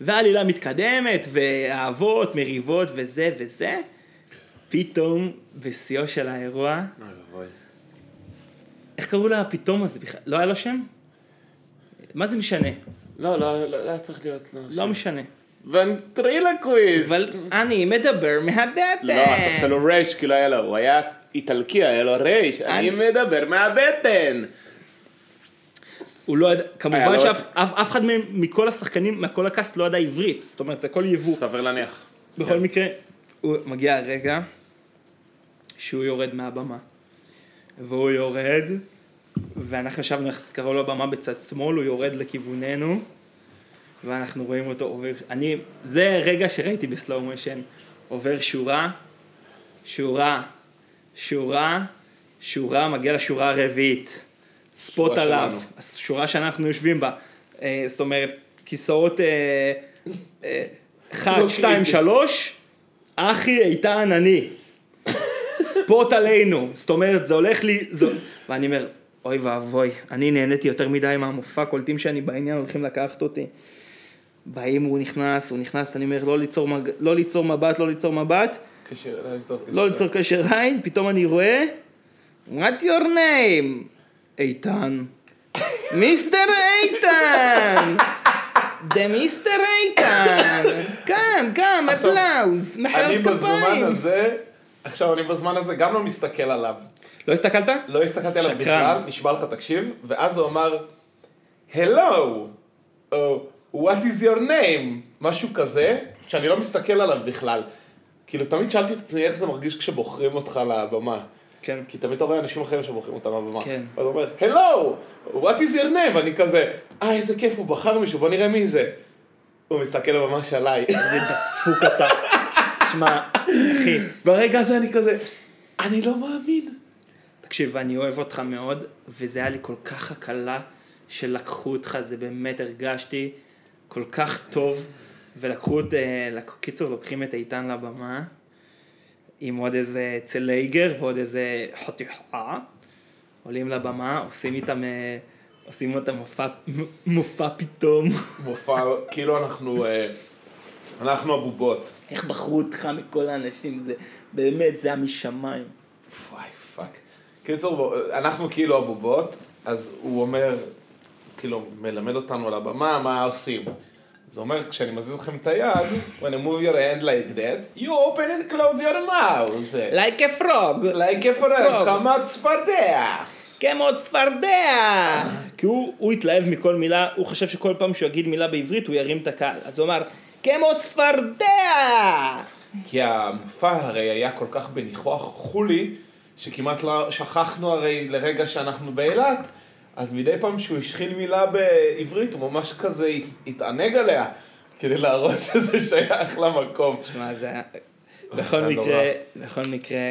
והעלילה מתקדמת, ואהבות, מריבות וזה וזה, פתאום, בשיאו של האירוע. איך קראו לה פתאום הזה בכלל? לא היה לו שם? מה זה משנה? לא, לא, לא לא היה צריך להיות... לא משנה. ventriloquist. אבל אני מדבר מהבטן. לא, אתה עושה לו רייש, כאילו היה לו, הוא היה איטלקי, היה לו רייש, אני מדבר מהבטן. הוא לא ידע, כמובן שאף אחד מכל השחקנים, מכל ה cast לא ידע עברית. זאת אומרת, זה הכל יבוא. סביר להניח. בכל מקרה, הוא מגיע הרגע שהוא יורד מהבמה. והוא יורד, ואנחנו ישבנו איך קראו לו במה בצד שמאל, הוא יורד לכיווננו, ואנחנו רואים אותו עובר, אני, זה רגע שראיתי בסלואו מושן, עובר שורה, שורה, שורה, שורה, מגיע לשורה הרביעית, ספוט שורה עליו, שלנו. השורה שאנחנו יושבים בה, אה, זאת אומרת, כיסאות אה, אה, אחד, לא שתיים, קריטי. שלוש, אחי איתן אני. ספוט עלינו, זאת אומרת זה הולך לי, זה... ואני אומר, אוי ואבוי, אני נהניתי יותר מדי מהמופע, קולטים שאני בעניין הולכים לקחת אותי. באים, הוא נכנס, הוא נכנס, אני אומר, לא ליצור, מג... לא ליצור מבט, לא ליצור מבט, קשר, לא ליצור קשר. לא ליצור קשר עין, פתאום אני רואה, what's your name? איתן. מיסטר איתן! דה מיסטר איתן! קם, קם, אפלאוז, אני מחיאות בזמן כפיים. הזה, עכשיו אני בזמן הזה גם לא מסתכל עליו. לא הסתכלת? לא הסתכלתי עליו. בכלל, נשבע לך תקשיב, ואז הוא אמר, Hello, או What is your name? משהו כזה, שאני לא מסתכל עליו בכלל. כאילו, תמיד שאלתי את עצמי איך זה מרגיש כשבוחרים אותך לבמה. כן. כי תמיד אתה רואה אנשים אחרים שבוחרים אותם לבמה. כן. אז הוא אומר, Hello, what is your name? ואני כזה, אה, איזה כיף, הוא בחר מישהו, בוא נראה מי זה. הוא מסתכל ממש עליי. איזה דפוק אתה. שמע, אחי, ברגע הזה אני כזה, אני לא מאמין. תקשיב, אני אוהב אותך מאוד, וזה היה לי כל כך הקלה שלקחו אותך, זה באמת הרגשתי כל כך טוב, ולקחו את, אה, קיצור, לוקחים את איתן לבמה, עם עוד איזה צלייגר ועוד איזה חתיכה, עולים לבמה, עושים איתם, אה, עושים אותם מופע, מופע פתאום. מופע, כאילו אנחנו, אה, אנחנו הבובות. איך בחרו אותך מכל האנשים, זה באמת, זה היה משמיים. וואי, fuck. קיצור, אנחנו כאילו הבובות, אז הוא אומר, כאילו, מלמד אותנו על הבמה, מה עושים. זה אומר, כשאני מזיז לכם את היד, when you move your hand like this, you open and close your mouth. like a frog. like a frog, כמו צפרדע. כמו צפרדע! כי הוא, הוא התלהב מכל מילה, הוא חשב שכל פעם שהוא יגיד מילה בעברית הוא ירים את הקהל. אז הוא אמר, כמו צפרדע! כי המופע הרי היה כל כך בניחוח חולי, שכמעט לא שכחנו הרי לרגע שאנחנו באילת, אז מדי פעם שהוא השחיל מילה בעברית, הוא ממש כזה הת- התענג עליה, כדי להראות שזה שייך למקום. שמע, זה היה... בכל היה נורא. מקרה, בכל מקרה,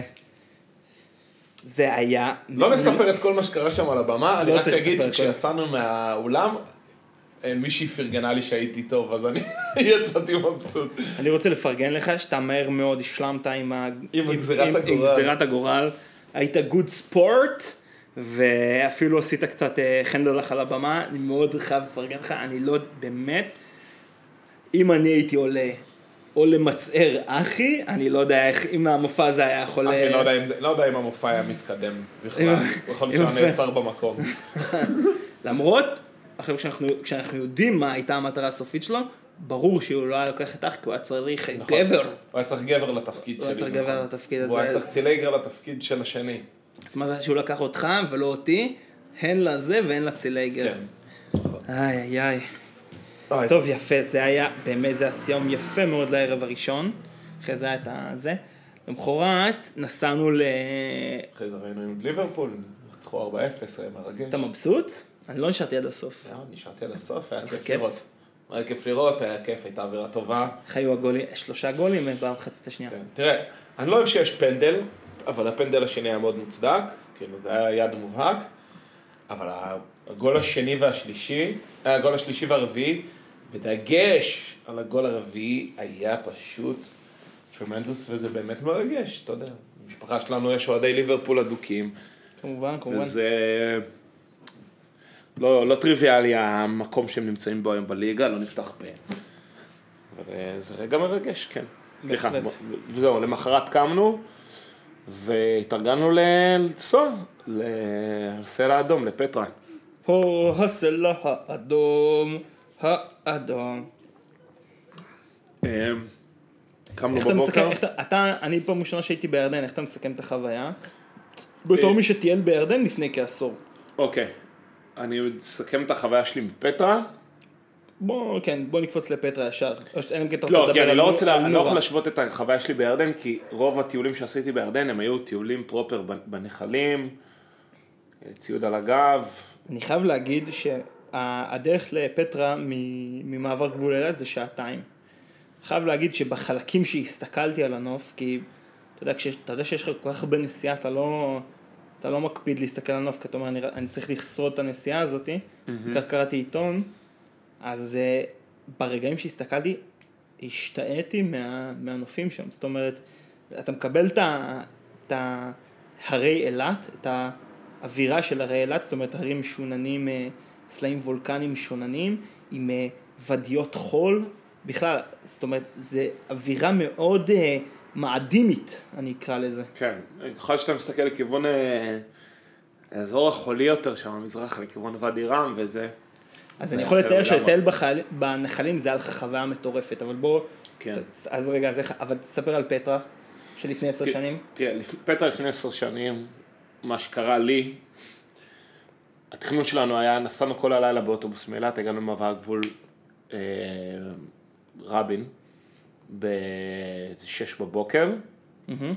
זה היה... לא נספר את כל מה שקרה שם על הבמה, אני לא רק אגיד. שכשיצאנו מהאולם, אה, מישהי פרגנה לי שהייתי טוב, אז אני יצאתי מבסוט. אני רוצה לפרגן לך שאתה מהר מאוד השלמת. עם גזירת הגורל. היית גוד ספורט, ואפילו עשית קצת אה, חנדר לך על הבמה. אני מאוד חייב לפרגן לך, אני לא, באמת, אם אני הייתי עולה, או למצער אחי, אני לא יודע איך, אם המופע הזה היה יכול... אני לא יודע אם לא יודע אם המופע היה מתקדם בכלל, יכול להיות שהוא נעצר במקום. למרות, עכשיו כשאנחנו, כשאנחנו יודעים מה הייתה המטרה הסופית שלו, ברור שהוא לא היה לוקח את אח, כי הוא היה צריך נכון. גבר. הוא היה צריך גבר לתפקיד הוא שלי. היה צריך נכון. גבר לתפקיד הוא היה הזה. צריך צילייגר לתפקיד של השני. אז מה זה שהוא לקח אותך ולא אותי, הן לזה והן לצילייגר. כן. נכון. איי איי איי. אוי, טוב, יפה, זה היה, באמת, זה היה סיום יפה מאוד לערב הראשון. אחרי זה היה את הזה. למחרת נסענו ל... אחרי זה ראינו עם ליברפול, ניצחו 4-0, היה מרגש. אתה מבסוט? אני לא נשארתי עד הסוף. מאוד, נשארתי עד הסוף, היה כיף כיף. לראות. היה כיף לראות, היה כיף, הייתה אווירה טובה. איך היו הגולים? שלושה גולים במחצית השנייה. כן. תראה, אני לא אוהב שיש פנדל, אבל הפנדל השני היה מאוד מוצדק, כאילו זה היה יד מובהק, אבל הגול השני והשלישי, אה, הגול השלישי והרביעי, בדגש על הגול הרביעי, היה פשוט טרמנדוס, וזה באמת מרגש, אתה יודע. במשפחה שלנו יש אוהדי ליברפול אדוקים, כמובן, כמובן. וזה לא, לא טריוויאלי המקום שהם נמצאים בו היום בליגה, לא נפתח פה. אבל אה, זה רגע מרגש, כן. סליחה. וזהו, למחרת קמנו והתארגנו ל- לנסוע לסלע האדום, לפטרה. הו, הסלע האדום, האדום. אה, קמנו מסכם, בבוקר, אתה, אני פעם ראשונה שהייתי בירדן, איך אתה מסכם את החוויה? בתור מי שטייל בירדן לפני כעשור. אוקיי, אני אסכם את החוויה שלי מפטרה. בוא, כן, בוא נקפוץ לפטרה ישר. או ש- אלא אם כן אתה לא, לדבר כי אני לא רוצה, לה- אני לא יכול נורה. להשוות את החוויה שלי בירדן, כי רוב הטיולים שעשיתי בירדן הם היו טיולים פרופר בנחלים, ציוד על הגב, אני חייב להגיד שהדרך לפטרה ממעבר גבול אילת זה שעתיים. חייב להגיד שבחלקים שהסתכלתי על הנוף, כי אתה יודע, כשיש, אתה יודע שיש לך כל כך הרבה נסיעה, אתה לא, אתה לא מקפיד להסתכל על הנוף, כי אתה אומר, אני, אני צריך לשרוד את הנסיעה הזאת, כך קראתי עיתון, אז uh, ברגעים שהסתכלתי, השתאיתי מה, מהנופים שם, זאת אומרת, אתה מקבל את את הרי אילת, את האווירה של הרי אילת, זאת אומרת הרים משוננים, אה, סלעים וולקניים משוננים, עם אה, ואדיות חול, בכלל, זאת אומרת, זה אווירה מאוד אה, מאדימית, אני אקרא לזה. כן, ככל שאתה מסתכל לכיוון אה, האזור החולי יותר שם, המזרח, לכיוון ואדי רם וזה. אז אני יכול לתאר בחייל- בנחלים זה היה לך חוויה מטורפת, אבל בוא, כן. ת- אז רגע, אז איך, אבל תספר על פטרה, שלפני עשר. שנים. תראה, פטרה לפני עשר שנים, מה שקרה לי, התכנון שלנו היה, נסענו כל הלילה באוטובוס מאילת, הגענו למעבר הגבול אה, רבין, ב-6 בבוקר, מהמם.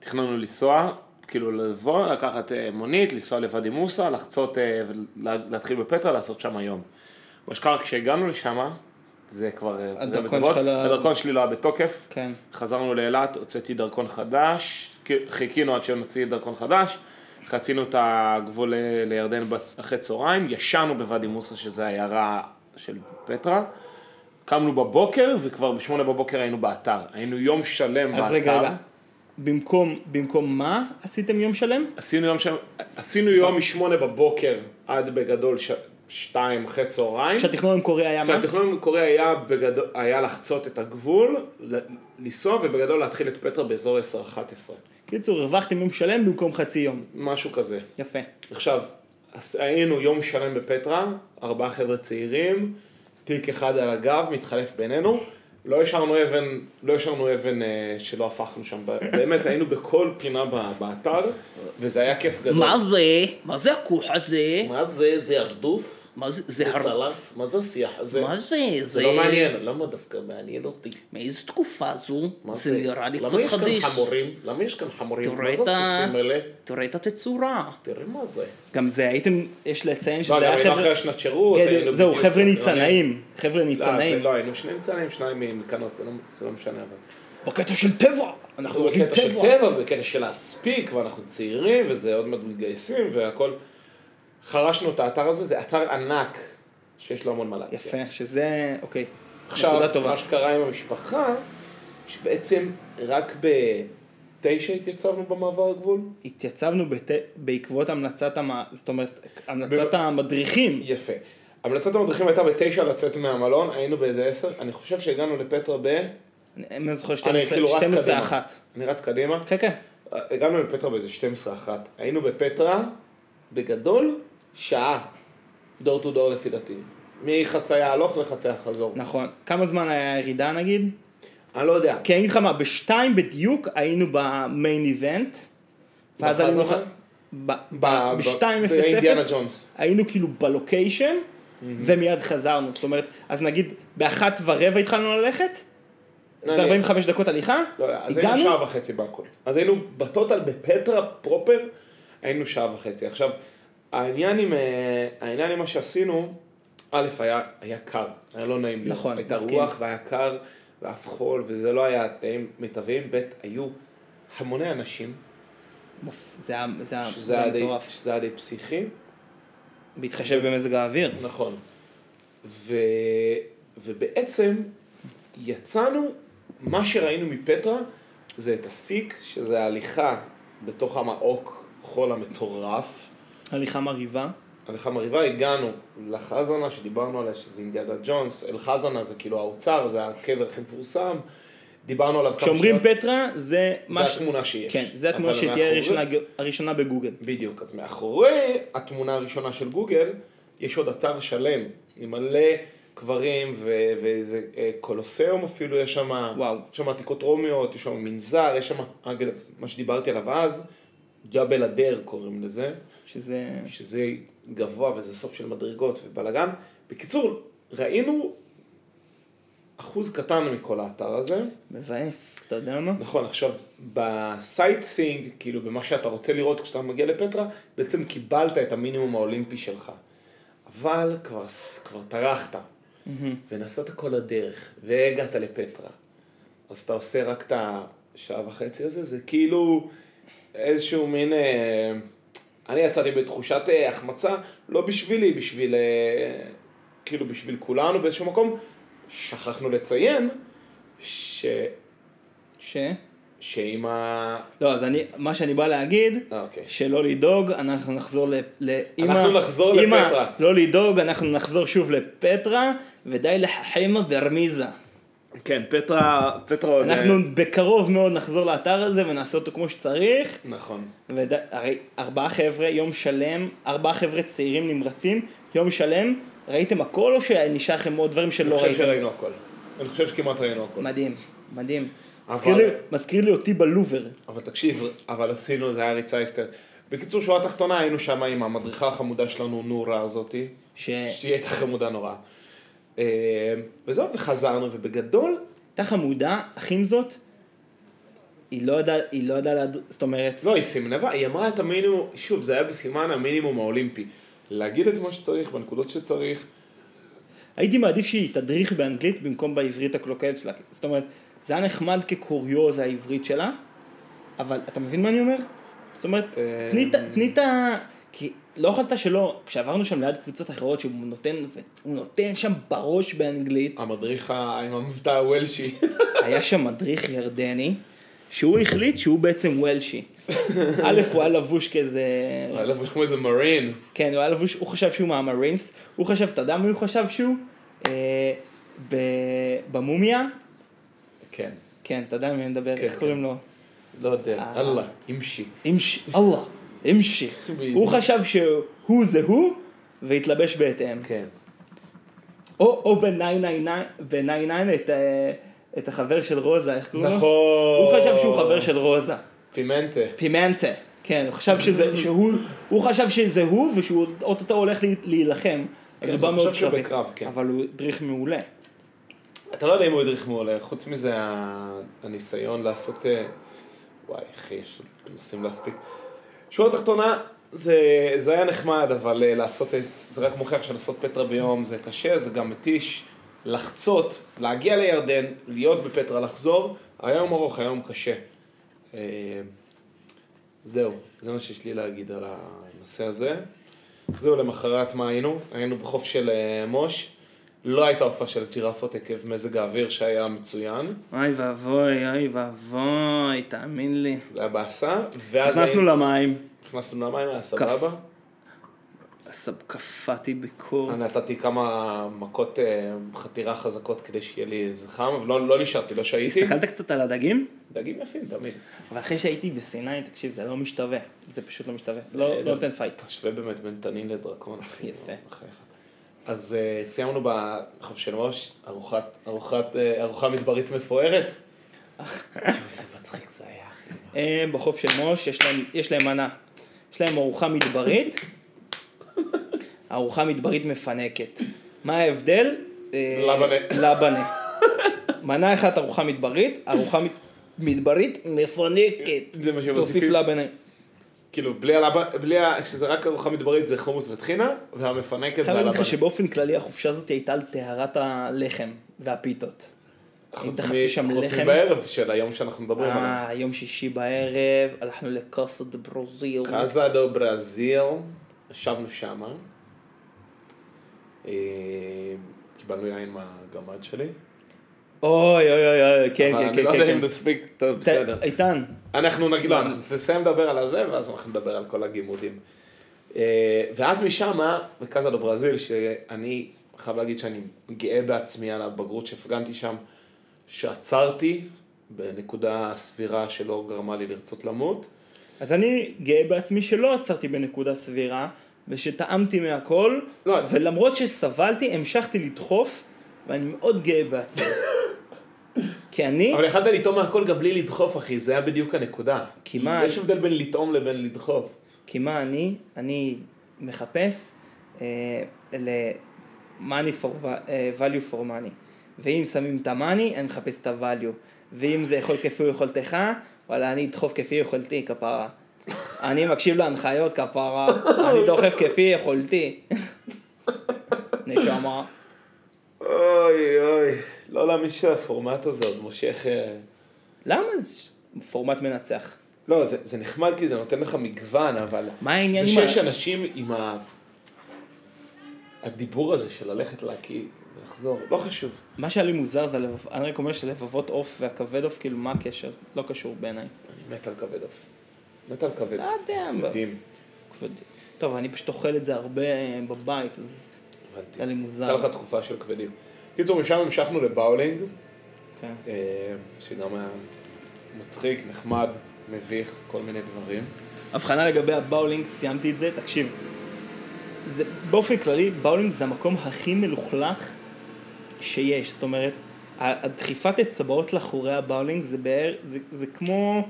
תכננו לנסוע, כאילו לבוא, לקחת אה, מונית, לנסוע לוואדי מוסא, לחצות, אה, ולהתחיל בפטרה, לעשות שם יום. מה שקרה כשהגענו לשם, זה כבר... אה, הדרכון שלך לא- הדרכון שלי לא היה בתוקף. כן. חזרנו לאילת, הוצאתי דרכון חדש, חיכינו עד שנוציא דרכון חדש, חצינו את הגבול ל- לירדן אחרי צהריים, ישנו בוואדי מוסא שזה העיירה של פטרה, קמנו בבוקר וכבר בשמונה בבוקר היינו באתר, היינו יום שלם באתר. אז רגע, רגע, במקום, במקום מה עשיתם יום שלם? עשינו יום, שם, עשינו יום משמונה בבוקר עד בגדול ש... שתיים אחרי צהריים. כשהתכנון המקורי היה מה? התכנון המקורי היה, בגדול, היה לחצות את הגבול, לנסוע ובגדול להתחיל את פטרה באזור 10-11. קיצור, הרווחתם יום שלם במקום חצי יום. משהו כזה. יפה. עכשיו, היינו יום שלם בפטרה, ארבעה חבר'ה צעירים, תיק אחד על הגב, מתחלף בינינו. לא השארנו אבן, לא השארנו אבן אה, שלא הפכנו שם, באמת היינו בכל פינה ב- באתר, וזה היה כיף גדול. מה זה? מה זה הכוך הזה? מה זה? זה הרדוף? מה זה? זה זה הר... צלף? מה זה השיח הזה? מה זה? זה לא מעניין, למה דווקא מעניין אותי? מאיזה תקופה זו? מה זה נראה לי קצת למה יש חדיש. כאן חמורים? למה יש כאן חמורים? מה זה הסוסים האלה? תראה את התצורה. תראה מה זה. גם זה הייתם, יש לציין שזה לא, גם היה חבר'ה... אחרי השנת שירות, היינו זהו, חבר'ה. ניצנאים. חבר'ה לא, זה ניצנאים. לא, היינו שני ניצנים, שניים מקנות, זה לא- זה לא משנה אבל. בקטע של טבע! אנחנו אוהבים בקטע של טבע. טבע, בקטע של להספיק, ואנחנו צעירים, וזה עוד מעט מתגייסים, והכל. חרשנו את האתר הזה, זה אתר ענק, שיש לו המון מה להציע. יפה, שזה, אוקיי. עכשיו, נקודה טובה. מה שקרה עם המשפחה, שבעצם רק בתשע התייצבנו במעבר הגבול. התייצבנו בת... בעקבות המלצת, המ... זאת אומרת, המלצת ב- המדריכים. יפה. המלצת המדריכים הייתה בתשע לצאת מהמלון, היינו באיזה עשר, אני חושב שהגענו לפטרה ב... אני אני זוכר אני כאילו רץ 12 קדימה. אחת. אני רץ קדימה. כן, כן. הגענו לפטרה באיזה 12 אחת. היינו בפטרה, בגדול, שעה. דור טו דור לפי דעתי. מחציה הלוך לחציה חזור. נכון. כמה זמן היה הירידה נגיד? אני לא יודע. כי אני אגיד לך מה, בשתיים בדיוק היינו במיין איבנט. ואז? עלינו... ב- ב- ב- בשתיים אפס באינדיאנה אפס ג'ונס. היינו כאילו בלוקיישן, ומיד חזרנו, זאת אומרת, אז נגיד באחת ורבע התחלנו ללכת, זה אני- 45 דקות הליכה, לא, אז היינו שעה וחצי בהכל. אז היינו בטוטל בפטרה פרופר, היינו שעה וחצי. עכשיו, העניין עם, אה, העניין עם מה שעשינו, א', היה, היה קר, היה לא נעים לי. נכון, הייתה מסכים. רוח והיה קר, ואף חול, וזה לא היה תנאים מיטביים. ב', היו המוני אנשים, זה היה- זה היה שזה זה היה מטורף, שזה היה די פסיכי. בהתחשב במזג האוויר. נכון. ו... ובעצם יצאנו, מה שראינו מפטרה זה את הסיק, שזה ההליכה בתוך המעוק חול המטורף. הליכה מרהיבה, הליכה מרהיבה, הגענו לחזנה שדיברנו עליה, שזה אינדיאנה ג'ונס, אל חזנה זה כאילו האוצר, זה הקבר הכי מפורסם. דיברנו עליו כמה כשאומרים שניות. פטרה, זה זה מה ש- התמונה שיש. כן, זה התמונה שתהיה מאחורי- הראשונה- הראשונה בגוגל. בדיוק, אז מאחורי התמונה הראשונה של גוגל, יש עוד אתר שלם, עם מלא קברים ו- ואיזה אה, קולוסיאום אפילו, יש שם, וואו. יש שם עתיקות רומיות, יש שם מנזר, יש שם, אגב, מה שדיברתי עליו אז, ג'בל אדר קוראים לזה, שזה... שזה גבוה ואינסוף של מדרגות ובלאגן. בקיצור, ראינו אחוז קטן מכל האתר הזה. מבאס, אתה יודע מה? נכון, עכשיו, ב sightseeing, כאילו במה שאתה רוצה לראות כשאתה מגיע לפטרה, בעצם קיבלת את המינימום האולימפי שלך. אבל כבר, כבר טרחת, ונסעת כל הדרך, והגעת לפטרה. אז אתה עושה רק את השעה וחצי הזה, זה כאילו איזשהו מין... אה, אני יצאתי בתחושת אה, החמצה, לא בשבילי, בשביל... אה, כאילו בשביל כולנו באיזשהו מקום. שכחנו לציין ש... ש? שעם ה... לא, אז אני, מה שאני בא להגיד, אה, אוקיי. שלא לדאוג, אנחנו נחזור ל... ל- אנחנו נחזור אמא, לפטרה. לא לדאוג, אנחנו נחזור שוב לפטרה, ודי לחכם ברמיזה. כן, פטרה, פטרה עוד... אנחנו בקרוב מאוד נחזור לאתר הזה ונעשה אותו כמו שצריך. נכון. ודי, הרי ארבעה חבר'ה, יום שלם, ארבעה חבר'ה צעירים נמרצים, יום שלם, ראיתם הכל או שנשאר לכם עוד דברים אני שלא חושב ראיתם? שראינו הכל. אני חושב שכמעט ראינו הכל. מדהים, מדהים. אבל- מזכיר לי- מזכיר לי אותי בלובר. אבל תקשיב, אבל עשינו, זה היה ריצה היסטר. בקיצור, שורה תחתונה, היינו שם עם המדריכה החמודה שלנו, נורה הזאתי, ש- שהיא הייתה חמודה נורא. אה, וזהו, וחזרנו, ובגדול, הייתה חמודה, אך עם זאת, היא לא ידעה, היא לא ידעה, זאת אומרת, לא, היא סימנבה, היא אמרה את המינימום, שוב, זה היה בסימן המינימום האולימפי. להגיד את מה שצריך, בנקודות שצריך. הייתי מעדיף שהיא תדריך באנגלית במקום בעברית הקלוקלת שלה. זאת אומרת, זה היה נחמד כקוריוז העברית שלה, אבל אתה מבין מה אני אומר? זאת אומרת, אה, תני את ה... כי לא יכולת שלא, כשעברנו שם ליד קבוצות אחרות שהוא נותן, הוא נותן שם בראש באנגלית, המדריך עם המבטא הוולשי. היה שם מדריך ירדני, שהוא החליט שהוא בעצם וולשי. א', הוא היה לבוש כזה... היה לבוש כמו איזה מרין. כן, הוא היה לבוש, הוא חשב שהוא מהמרינס, הוא חשב, אתה יודע מי הוא חשב שהוא? אה, במומיה? כן. כן, אתה יודע מי מדבר, כן, איך כן. קוראים לו? לא יודע, אה. אללה, אימשי. אימש... אללה, בדיוק. הוא חשב שהוא זה הוא, והתלבש בהתאם. כן. או, או ב-999 את, אה, את החבר של רוזה, איך קוראים לו? נכון. הוא חשב שהוא חבר של רוזה. פימנטה. פימנטה. כן, הוא חשב שזה, שהוא, הוא חשב שזה הוא, ושהוא אוטוטו הולך לה- להילחם. אז כן, הוא בא מאוד חשב שהוא קרבי. בקרב, כן. אבל הוא הדריך מעולה. אתה לא יודע אם הוא הדריך מעולה, חוץ מזה הניסיון לעשות... אה, וואי, אחי, יש נושאים להספיק. שורה תחתונה, זה, זה היה נחמד, אבל אה, לעשות את... זה רק מוכיח שלעשות פטרה ביום זה קשה, זה גם מתיש. לחצות, להגיע לירדן, להיות בפטרה, לחזור, היום ארוך, היום קשה. אה, זהו, זה מה שיש לי להגיד על הנושא הזה. זהו, למחרת מה היינו? היינו בחוף של אה, מוש. לא הייתה הופעה של ג'ירפות עקב מזג האוויר שהיה מצוין. אוי ואבוי, אוי ואבוי, תאמין לי. זה היה באסה. ואז נכנסנו למים, נכנסנו למים, היה סבבה. סב- קפאתי בקור. אני נתתי כמה מכות אה, חתירה חזקות כדי שיהיה לי איזה חם, אבל לא, לא נשארתי, לא שהייתי. הסתכלת קצת על הדגים? דגים יפים תמיד. אבל אחרי שהייתי בסיני, תקשיב, זה לא משתווה. זה פשוט לא משתווה. לא לא נותן fight. תשווה באמת בין תנין לדרקון. יפה. אז אה, סיימנו בחוף של מוש, ארוחת, ארוחת, אה, ארוחה מדברית מפוארת. איזה מצחיק זה היה. הם בחוף של מוש, יש להם, יש להם מנה. יש להם ארוחה מדברית, ארוחה מדברית מפנקת. מה ההבדל? אה, לבנה. לבנה. מנה אחת ארוחה מדברית, ארוחה מד- מדברית מפנקת. זה מה תוסיף שמוסיפים. לבנה. כאילו, בלי הלבן, בלי ה... כשזה רק ארוחה מדברית זה חומוס וטחינה, והמפנקת זה להגיד הלבן. לך שבאופן כללי החופשה הזאת הייתה על טהרת הלחם והפיתות. חוץ מ- חוץ. מבערב של היום שאנחנו מדברים עליו. אה, יום שישי בערב, הלכנו לקוסו דה ברוזיל. קאזה דו ברזיל, ישבנו שמה. אה, קיבלנו יין מהגמד שלי. אוי אוי אוי אוי, כן אבל כן אני כן לא כן. יודע אם כן. נספיק, טוב, בסדר. איתן, אנחנו נגיד, לא. לא, אנחנו נסיים לדבר על הזה, ואז אנחנו נדבר על כל הגימודים. אה, ואז משם, בקאזה דו ברזיל, שאני חייב להגיד שאני גאה בעצמי על הבגרות שהפגנתי שם, שעצרתי בנקודה סבירה שלא גרמה לי לרצות למות. אז אני גאה בעצמי שלא עצרתי בנקודה סבירה, ושטעמתי מהכל, לא, ולמרות שסבלתי, המשכתי לדחוף, ואני מאוד גאה בעצמי. כי אני, אבל יכלת לטעום מהכל גם בלי לדחוף, אחי, זה היה בדיוק הנקודה. כי מה- יש הבדל בין לטעום לבין לדחוף. כי מה אני, אני מחפש אה, ל- money for אה, value for money. ואם שמים את ה-money, אני מחפש את ה-value. ואם זה יכול כפי יכולתך, וואלה, אני אדחוף כפי יכולתי, כפרה. אני מקשיב להנחיות, כפרה. אני דוחף כפי יכולתי. נשמה. אוי אוי. לא להאמין שהפורמט הזה עוד מושך... אה, למה זה פורמט מנצח? לא, זה, זה נחמד כי זה נותן לך מגוון, אבל... מה העניין זה שיש אנשים עם ה... הדיבור הזה של ללכת להקיא ולחזור, לא חשוב. מה שהיה לי מוזר זה, הלבב- אני רק אומר שלבבות עוף והכבד עוף, כאילו, מה הקשר? לא קשור בעיניי. אני מת על כבד עוף. מת על כבד. לא יודע, כבדים. כבד. טוב, אני פשוט אוכל את זה הרבה אה, בבית, אז הבנתי. היה לי מוזר. הייתה לך תקופה של כבדים. קיצור, משם המשכנו לבאולינג, כן. אה, שגם היה מצחיק, נחמד, מביך, כל מיני דברים. הבחנה לגבי הבאולינג, סיימתי את זה, תקשיב. זה, באופן כללי, באולינג זה המקום הכי מלוכלך שיש. זאת אומרת, הדחיפת אצבעות לחורי הבאולינג זה בער, זה, זה כמו...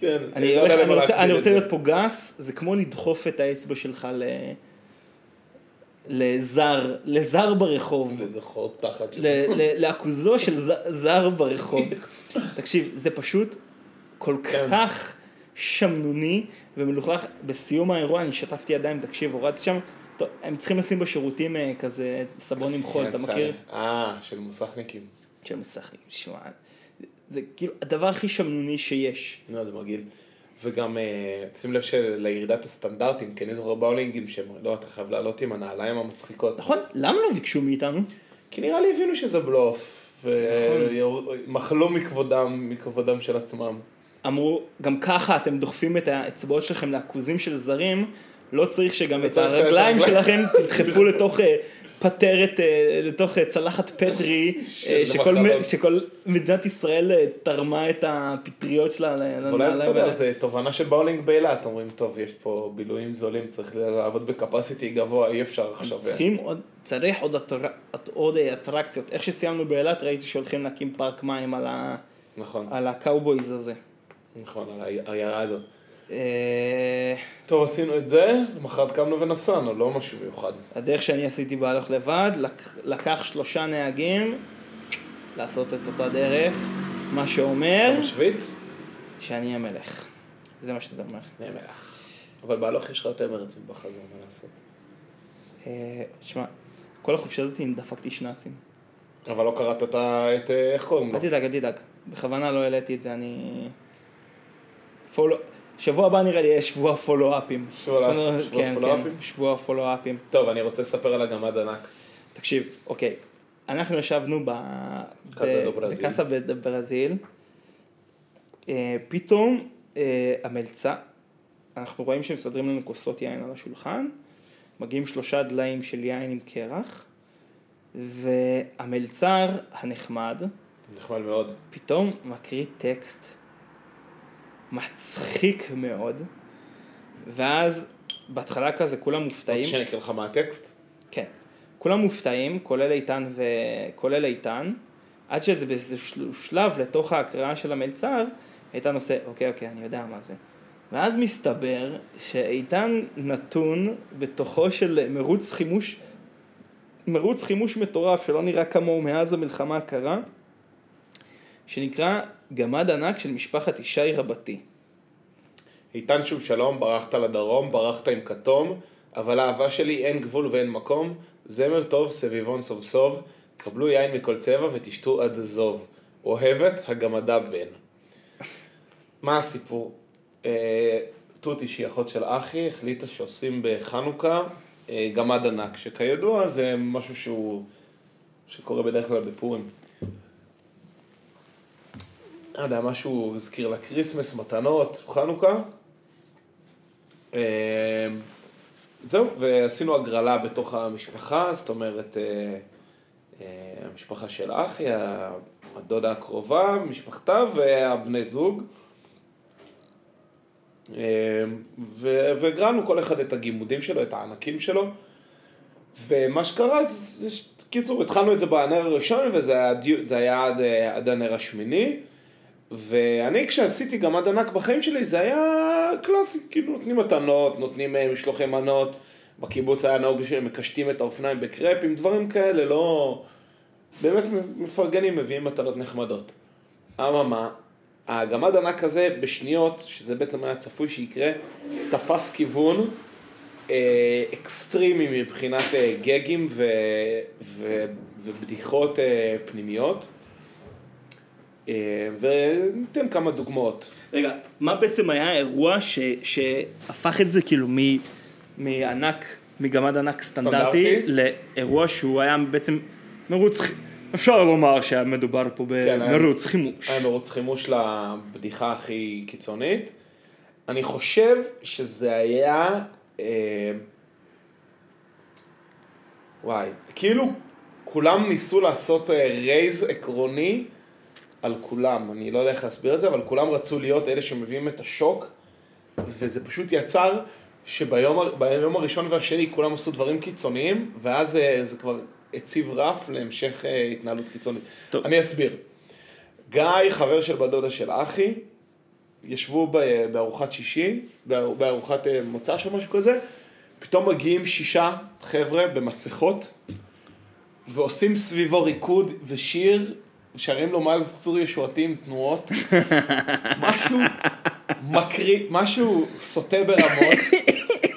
כן, אני, לא הולך, אני, רוצה, אני רוצה. להיות פה גס, זה כמו לדחוף את האצבע שלך ל... לזר, לזר ברחוב. חור תחת של ל- ל- לעכוזו של זר ברחוב. תקשיב, זה פשוט כל כן. כך שמנוני ומלוכלך. בסיום האירוע אני שטפתי ידיים, תקשיב, הורדתי שם, טוב, הם צריכים לשים בשירותים אה, כזה סבון עם חול, אתה מכיר? אה, של מוסכניקים. של משחקים, שמע, זה כאילו הדבר הכי שמנוני שיש. לא, זה מגעיל. וגם, אה, שים לב שלירידת הסטנדרטים, כי אני זוכר באולינגים שהם, לא, אתה חייב לעלות עם הנעליים המצחיקות. נכון? למה לא ביקשו מאיתנו? כי נראה לי הבינו שזה בלוף, נכון. ומחלו מכבודם, מכבודם של עצמם. אמרו, גם ככה אתם דוחפים את האצבעות שלכם לאחוזים של זרים, לא צריך שגם לא את הרגליים. שלכם תדחפו לתוך אה, פטרת, אה, לתוך אה, צלחת פטרי, אה, שכל, שכל מדינת ישראל תרמה את הפטריות שלה ל- אולי אתה לנעליים יודע. זה תובנה של באולינג באילת, אומרים, טוב, יש פה בילויים זולים, צריך לעבוד בקפסיטי גבוה, אי אפשר עכשיו. צריכים עוד, צריך עוד, אטר, עוד אטרקציות. איך שסיימנו באילת ראיתי שהולכים להקים פארק מים על, ה, נכון, על ה cowboys הזה. נכון, על העיירה הזאת. טוב, עשינו את זה, למחרת קמנו ונסענו, לא משהו מיוחד. הדרך שאני עשיתי בהלוך לבד, לק- לקח שלושה נהגים לעשות את אותה דרך, מה שאומר אתה משוויץ? שאני המלך. זה מה שזה אומר. נהג מלך. אבל בהלוך יש לך יותר מרץ בחזור, מה לעשות? אה, שמע, כל החופשה הזאת דפקתי שנאצים. אבל לא קראת את ה... את, אה, איך קוראים לו? אל תדאג, אל תדאג. בכוונה לא העליתי את זה, אני... פולו... שבוע הבא נראה לי יהיה שבוע פולו-אפים. שבוע- לנו- שבוע כן, פולו-אפים? כן, שבוע פולו-אפים. טוב, אני רוצה לספר על הגמד ענק. תקשיב, אוקיי, אנחנו ישבנו ב... בקאסה בברזיל, אה, פתאום אה, המלצה, אנחנו רואים שמסדרים לנו כוסות יין על השולחן, מגיעים שלושה דליים של יין עם קרח, והמלצר הנחמד נחמד מאוד. פתאום מקריא טקסט מצחיק מאוד, ואז בהתחלה כזה כולם רוצה מופתעים. שאני אקריא לך מה הטקסט? כן. כולם מופתעים, כולל איתן ו... כולל איתן, עד שזה באיזה של- שלב לתוך ההקראה של המלצר, איתן עושה, אוקיי, אוקיי, אני יודע מה זה. ואז מסתבר שאיתן נתון בתוכו של מרוץ חימוש, מרוץ חימוש מטורף שלא נראה כמוהו מאז המלחמה הקרה, שנקרא גמד ענק של משפחת ישי רבתי. איתן שוב שלום, ברחת לדרום, ברחת עם כתום, אבל האהבה שלי אין גבול ואין מקום, זמר טוב, סביבון סוב סוב, קבלו יין מכל צבע ותשתו עד זוב. אוהבת הגמדה בן. מה הסיפור? אה, תותי שהיא אחות של אחי, החליטה שעושים בחנוכה אה, גמד ענק, שכידוע זה משהו שהוא, שקורה בדרך כלל בפורים. לא יודע, משהו הזכיר לה כריסמס, מתנות, חנוכה. אה, זהו, ועשינו הגרלה בתוך המשפחה, זאת אומרת, אה, אה, המשפחה של אחי, הדודה הקרובה, משפחתה והבני זוג. והגרלנו כל אחד את הגימודים שלו, את הענקים שלו. ומה שקרה, זה, קיצור, התחלנו את זה בנר הראשון, וזה היה, עד, עד הנר השמיני. ואני כשעשיתי גמד ענק בחיים שלי זה היה קלאסי, כאילו נותנים מתנות, נותנים אה, משלוחי מנות, בקיבוץ היה נהוג שמקשטים את האופניים בקרפים, דברים כאלה, לא... באמת מפרגנים, מביאים מתנות נחמדות. אממה, הגמד ענק הזה בשניות, שזה בעצם היה צפוי שיקרה, תפס כיוון אה, אקסטרימי מבחינת אה, גגים ו, ו, ובדיחות אה, פנימיות. אה, וניתן כמה דוגמאות. רגע, מה בעצם היה האירוע ש, שהפך את זה כאילו מ, מענק, מגמד ענק סטנדרטי, סטנדרטי? לאירוע שהוא היה בעצם מרוץ, אפשר לומר שהיה מדובר פה כן, במרוץ חימוש. היה מרוץ חימוש לבדיחה הכי קיצונית. אני חושב שזה היה... אה, וואי, כאילו כולם ניסו לעשות רייז עקרוני על כולם, אני לא יודע איך להסביר את זה, אבל כולם רצו להיות אלה שמביאים את השוק, וזה פשוט יצר שביום הראשון והשני כולם עשו דברים קיצוניים, ואז אה, זה כבר הציב רף להמשך אה, התנהלות קיצונית. טוב. אני אסביר. גיא, חבר של בת דודה של אחי, ישבו ב- בארוחת שישי, באר- בארוחת אה, מוצ"ש או משהו כזה, פתאום מגיעים שישה חבר'ה במסכות, ועושים סביבו ריקוד ושיר, שרים לו מאז צור ישועתי עם תנועות, משהו מקריא, משהו סוטה ברמות,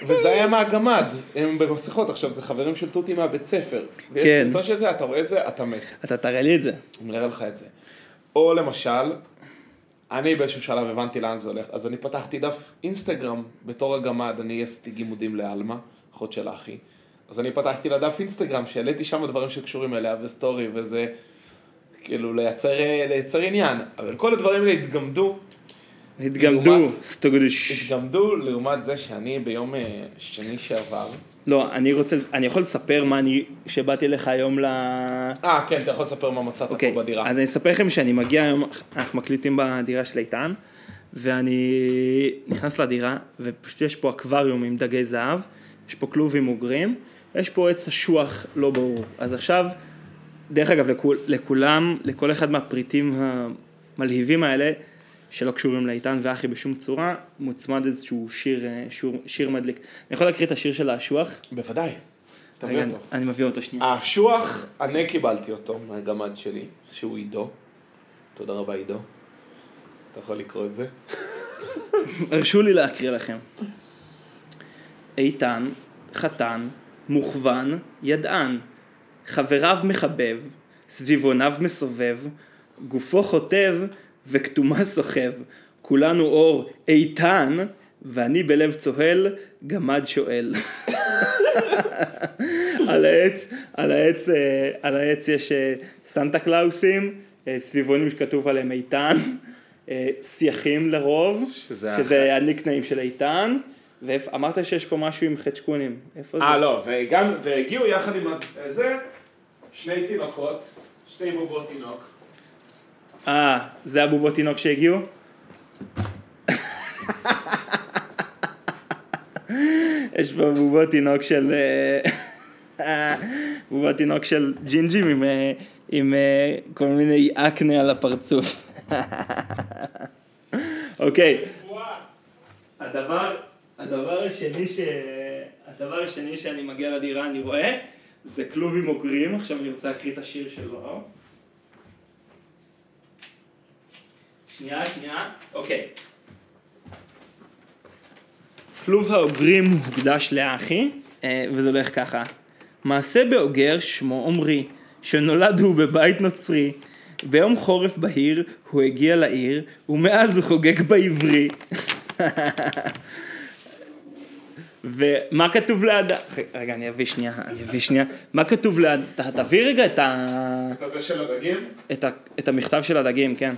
וזה היה מהגמד, הם במסכות, עכשיו זה חברים של תותי מהבית ספר, ויש כן. סרטון של זה, אתה רואה את זה, אתה מת. אתה תראה לי את זה. אני אראה לך את זה. או למשל, אני באיזשהו שלב הבנתי לאן זה הולך, אז אני פתחתי דף אינסטגרם בתור הגמד, אני עשיתי גימודים לעלמה, אחות של אחי. אז אני פתחתי לה דף אינסטגרם, שהעליתי שם דברים שקשורים אליה, וסטורי, וזה, כאילו, לייצר, לייצר עניין. אבל כל הדברים האלה התגמדו, התגמדו, סטוגדש. התגמדו לעומת זה שאני ביום אה, שני שעבר, לא, אני רוצה, אני יכול לספר מה אני, שבאתי לך היום ל... אה, כן, אתה יכול לספר מה מצאת אוקיי, פה בדירה. אז אני אספר לכם שאני מגיע היום, אנחנו מקליטים בדירה של איתן, ואני נכנס לדירה, ופשוט יש פה אקווריום עם דגי זהב, יש פה כלובים אוגרים, יש פה עץ אשוח לא ברור. אז עכשיו, דרך אגב, לכול, לכולם, לכל אחד מהפריטים המלהיבים האלה, שלא קשורים לאיתן ואחי בשום צורה, מוצמד איזשהו שיר, אה, שיר, שיר מדליק. אני יכול להקריא את השיר של האשוח? בוודאי, תביא אותו. אני מביא אותו שנייה. האשוח, אני קיבלתי אותו מהגמד שלי, שהוא עידו. תודה רבה עידו. אתה יכול לקרוא את זה? הרשו לי להקריא לכם. איתן, חתן, מוכוון, ידען, חבריו מחבב, סביבוניו מסובב, גופו חוטב וכתומה סוחב, כולנו אור איתן, ואני בלב צוהל, גמד שואל. על העץ, על העץ, אה, על העץ יש אה, סנטה קלאוסים, אה, סביבונים שכתוב עליהם איתן, שיחים לרוב, שזה שזה הניקנאים של איתן, ואמרת שיש פה משהו עם חצ'קונים, איפה זה? אה, לא, וגם, והגיעו יחד עם זה, שני תינוקות, שני בובות תינוק. אה, זה הבובות תינוק שהגיעו? יש פה בובות תינוק של... אה, בובות תינוק של ג'ינג'ים עם, אה, עם אה, כל מיני אקנה על הפרצוף. אוקיי, הדבר, הדבר. הדבר השני שאני מגיע לדירה אני רואה זה כלוב עם אוגרים, עכשיו אני רוצה להקריא את השיר שלו. שנייה, שנייה, אוקיי. כלוב האוגרים הוקדש לאחי, אה, וזה הולך ככה. מעשה באוגר שמו עמרי, שנולד הוא בבית נוצרי. ביום חורף בהיר הוא הגיע לעיר, ומאז הוא חוגג בעברי. ומה כתוב ליד... רגע, אני אביא שנייה, אני אביא שנייה. מה כתוב ליד... תביא רגע את, ה... את הזה של הדגים? את, ה... את המכתב של הדגים, כן.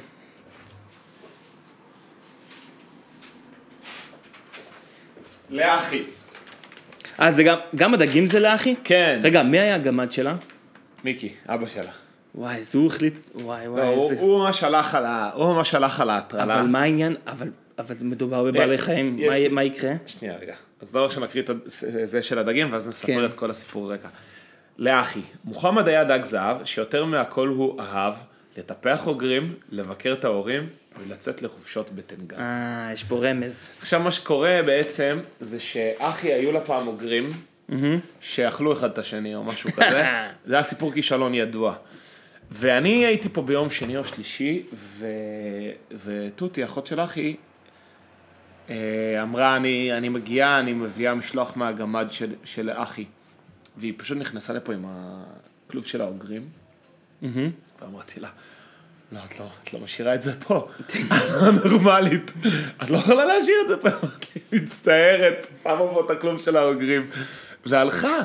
לאחי. אה, זה גם... גם הדגים זה לאחי? כן. רגע, מי היה הגמד שלה? מיקי, אבא שלה. וואי, אז הוא החליט... וואי, לא, וואי, הוא איזה... הוא ממש הלך על ה... הוא ממש הלך על ההטרלה. אבל מה העניין? אבל... אבל מדובר בבעלי אה, חיים, יש- מה- מה יקרה? שנייה רגע. אז דבר ראשון נקריא את זה של הדגים ואז נספר כן. את כל הסיפור רקע. לאחי, מוחמד היה דג זהב שיותר מהכל הוא אהב לטפח אוגרים, לבקר את ההורים ולצאת לחופשות בתנגן. אה, יש פה רמז. עכשיו מה שקורה בעצם זה שאחי היו לה פעם אוגרים שאכלו אחד את השני או משהו כזה. זה היה סיפור כישלון ידוע. ואני הייתי פה ביום שני או שלישי, ו... ותותי, אחות של אחי, אמרה, אני, אני מגיעה, אני מביאה משלוח מהגמד של, של אחי. והיא פשוט נכנסה לפה עם הכלוב של האוגרים, ואמרתי לה, לא, את לא, את לא משאירה את זה פה, את נורמלית, את לא יכולה להשאיר את זה פה, אמרתי מצטערת, שמה פה את הכלוב של האוגרים, והלכה.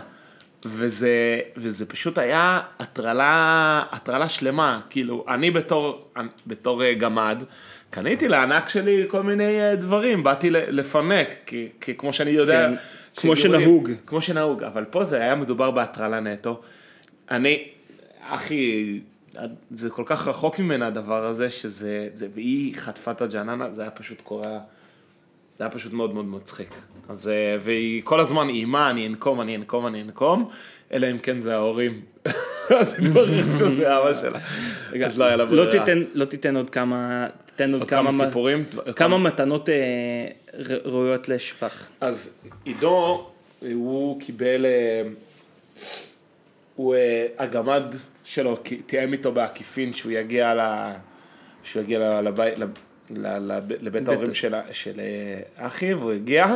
וזה, וזה פשוט היה הטרלה, הטרלה שלמה, כאילו, אני בתור, בתור אה, גמד, קניתי לענק שלי כל מיני אה, דברים, באתי לפנק, כי, כי כמו שאני יודע, כן, כמו שנהוג. כמו שנהוג, אבל פה זה היה מדובר בהטרלה נטו. אני, אחי, זה כל כך רחוק ממנה הדבר הזה, שזה, זה, והיא חטפה את הג'ננה, זה היה פשוט קורה, זה היה פשוט מאוד מאוד מצחיק. אז, אה, והיא כל הזמן איימה, אני אנקום, אני אנקום, אני אנקום, אלא אם כן זה ההורים. אז היא התברר שזה אבא שלה. אז לא היה לה לא ברירה. לא תיתן עוד כמה, תיתן עוד כמה סיפורים? כמה מתנות אה, ראויות לשבח. אז עידו, הוא קיבל, אה, הוא, אה, הגמד שלו תיאם איתו בעקיפין שהוא יגיע ל... שהוא יגיע ל- לבית, לבית ההורים של, אה, אחי, והוא הגיע,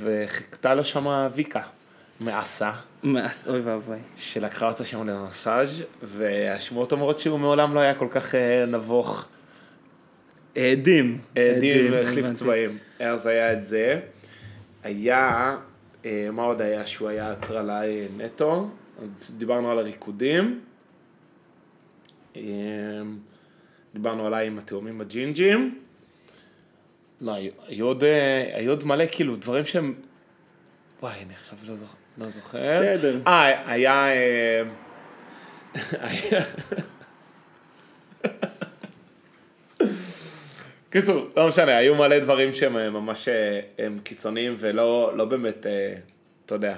וחיכתה לו שם ויקה, מעשה, מה, אוי ואבוי. שלקחה אותו שם למסאז' והשמועות אומרות שהוא מעולם לא היה כל כך אה, נבוך. עדים. עדים והחליף. צבעים. אז היה את זה. היה, אה, מה עוד היה שהוא היה הטרלה אה, נטו? דיברנו על הריקודים. אה, דיברנו עליי עם התאומים הג'ינג'ים. לא, היו- היו עוד, אה, היו עוד מלא כאילו דברים שהם... וואי, אני עכשיו לא זוכר. לא זוכר. בסדר. אה, היה... אה, היה... קיצור, לא משנה, היו מלא דברים שהם אה, ממש אה, הם קיצוניים ולא לא באמת, אתה יודע.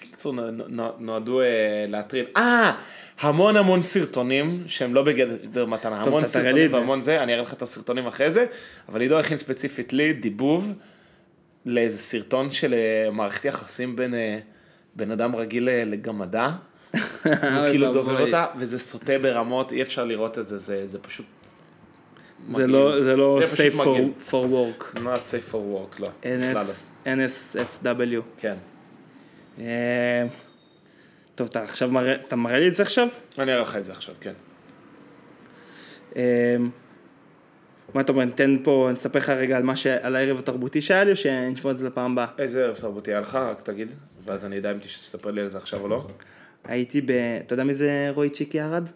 קיצור, נו- נו- נועדו להטריל. אה, המון המון סרטונים שהם לא בגדר מתנה. המון סרטונים. והמון זה, אני אראה לך את הסרטונים אחרי זה, אבל עידו הכין ספציפית לי דיבוב לאיזה סרטון של אה, מערכת יחסים בין אה, בן אדם רגיל אה, לגמדה. הוא כאילו. דובר אותה, וזה סוטה ברמות, אי אפשר לראות את זה, זה, זה פשוט... זה. לא, זה לא safe for, for work. not safe for work, לא. בכלל לא. NS, NSFW. כן. טוב, אתה עכשיו מראה, אתה מראה לי את זה עכשיו? אני אראה לך את זה עכשיו, כן. מה אתה אומר, ניתן פה, נספר לך רגע על מה ש... על הערב התרבותי שהיה לי, או שנשמע את זה לפעם הבאה? איזה ערב תרבותי היה לך? רק תגיד, ואז אני אדע אם תספר לי על זה עכשיו או לא. הייתי ב... אתה יודע מי זה רועי צ'יקי ארד?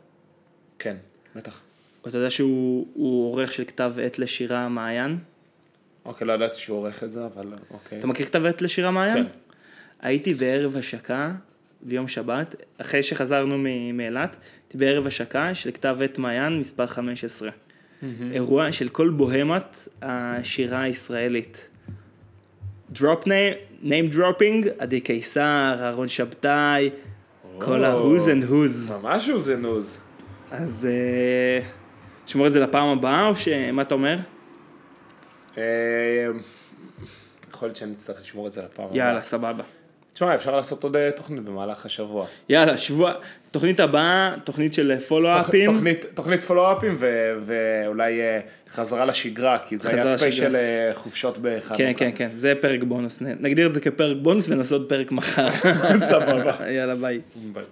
כן, בטח. אתה יודע שהוא הוא עורך של כתב עת לשירה מעיין? אוקיי, לא ידעתי שהוא עורך את זה, אבל אוקיי. אתה מכיר כתב עת לשירה מעיין? כן. הייתי בערב השקה ביום שבת, אחרי שחזרנו מאילת, הייתי בערב השקה של כתב עת מעיין מספר 15. אירוע של כל בוהמת השירה הישראלית. דרופ ניים, name dropping, עדי קיסר, אהרון שבתאי, כל. ה-who's and who's. ממש הוא זנוז. אז אה, שמור את זה לפעם הבאה, או שמה אתה אומר? אה, יכול להיות שאני אצטרך לשמור את זה לפעם הבאה. יאללה, סבבה. תשמע, אפשר לעשות עוד אה, תוכנית במהלך השבוע. יאללה, שבוע, תוכנית הבאה, תוכנית של תוכ- פולו-אפים. תוכנית- תוכנית פולו-אפים ו- ואולי אה, חזרה לשגרה, כי זה היה ספיישל. אה, חופשות בחנוכה. כן, כן, כן, זה פרק בונוס. נגדיר את זה כפרק בונוס ונעשה עוד פרק מחר. סבבה. יאללה, ביי. ביי.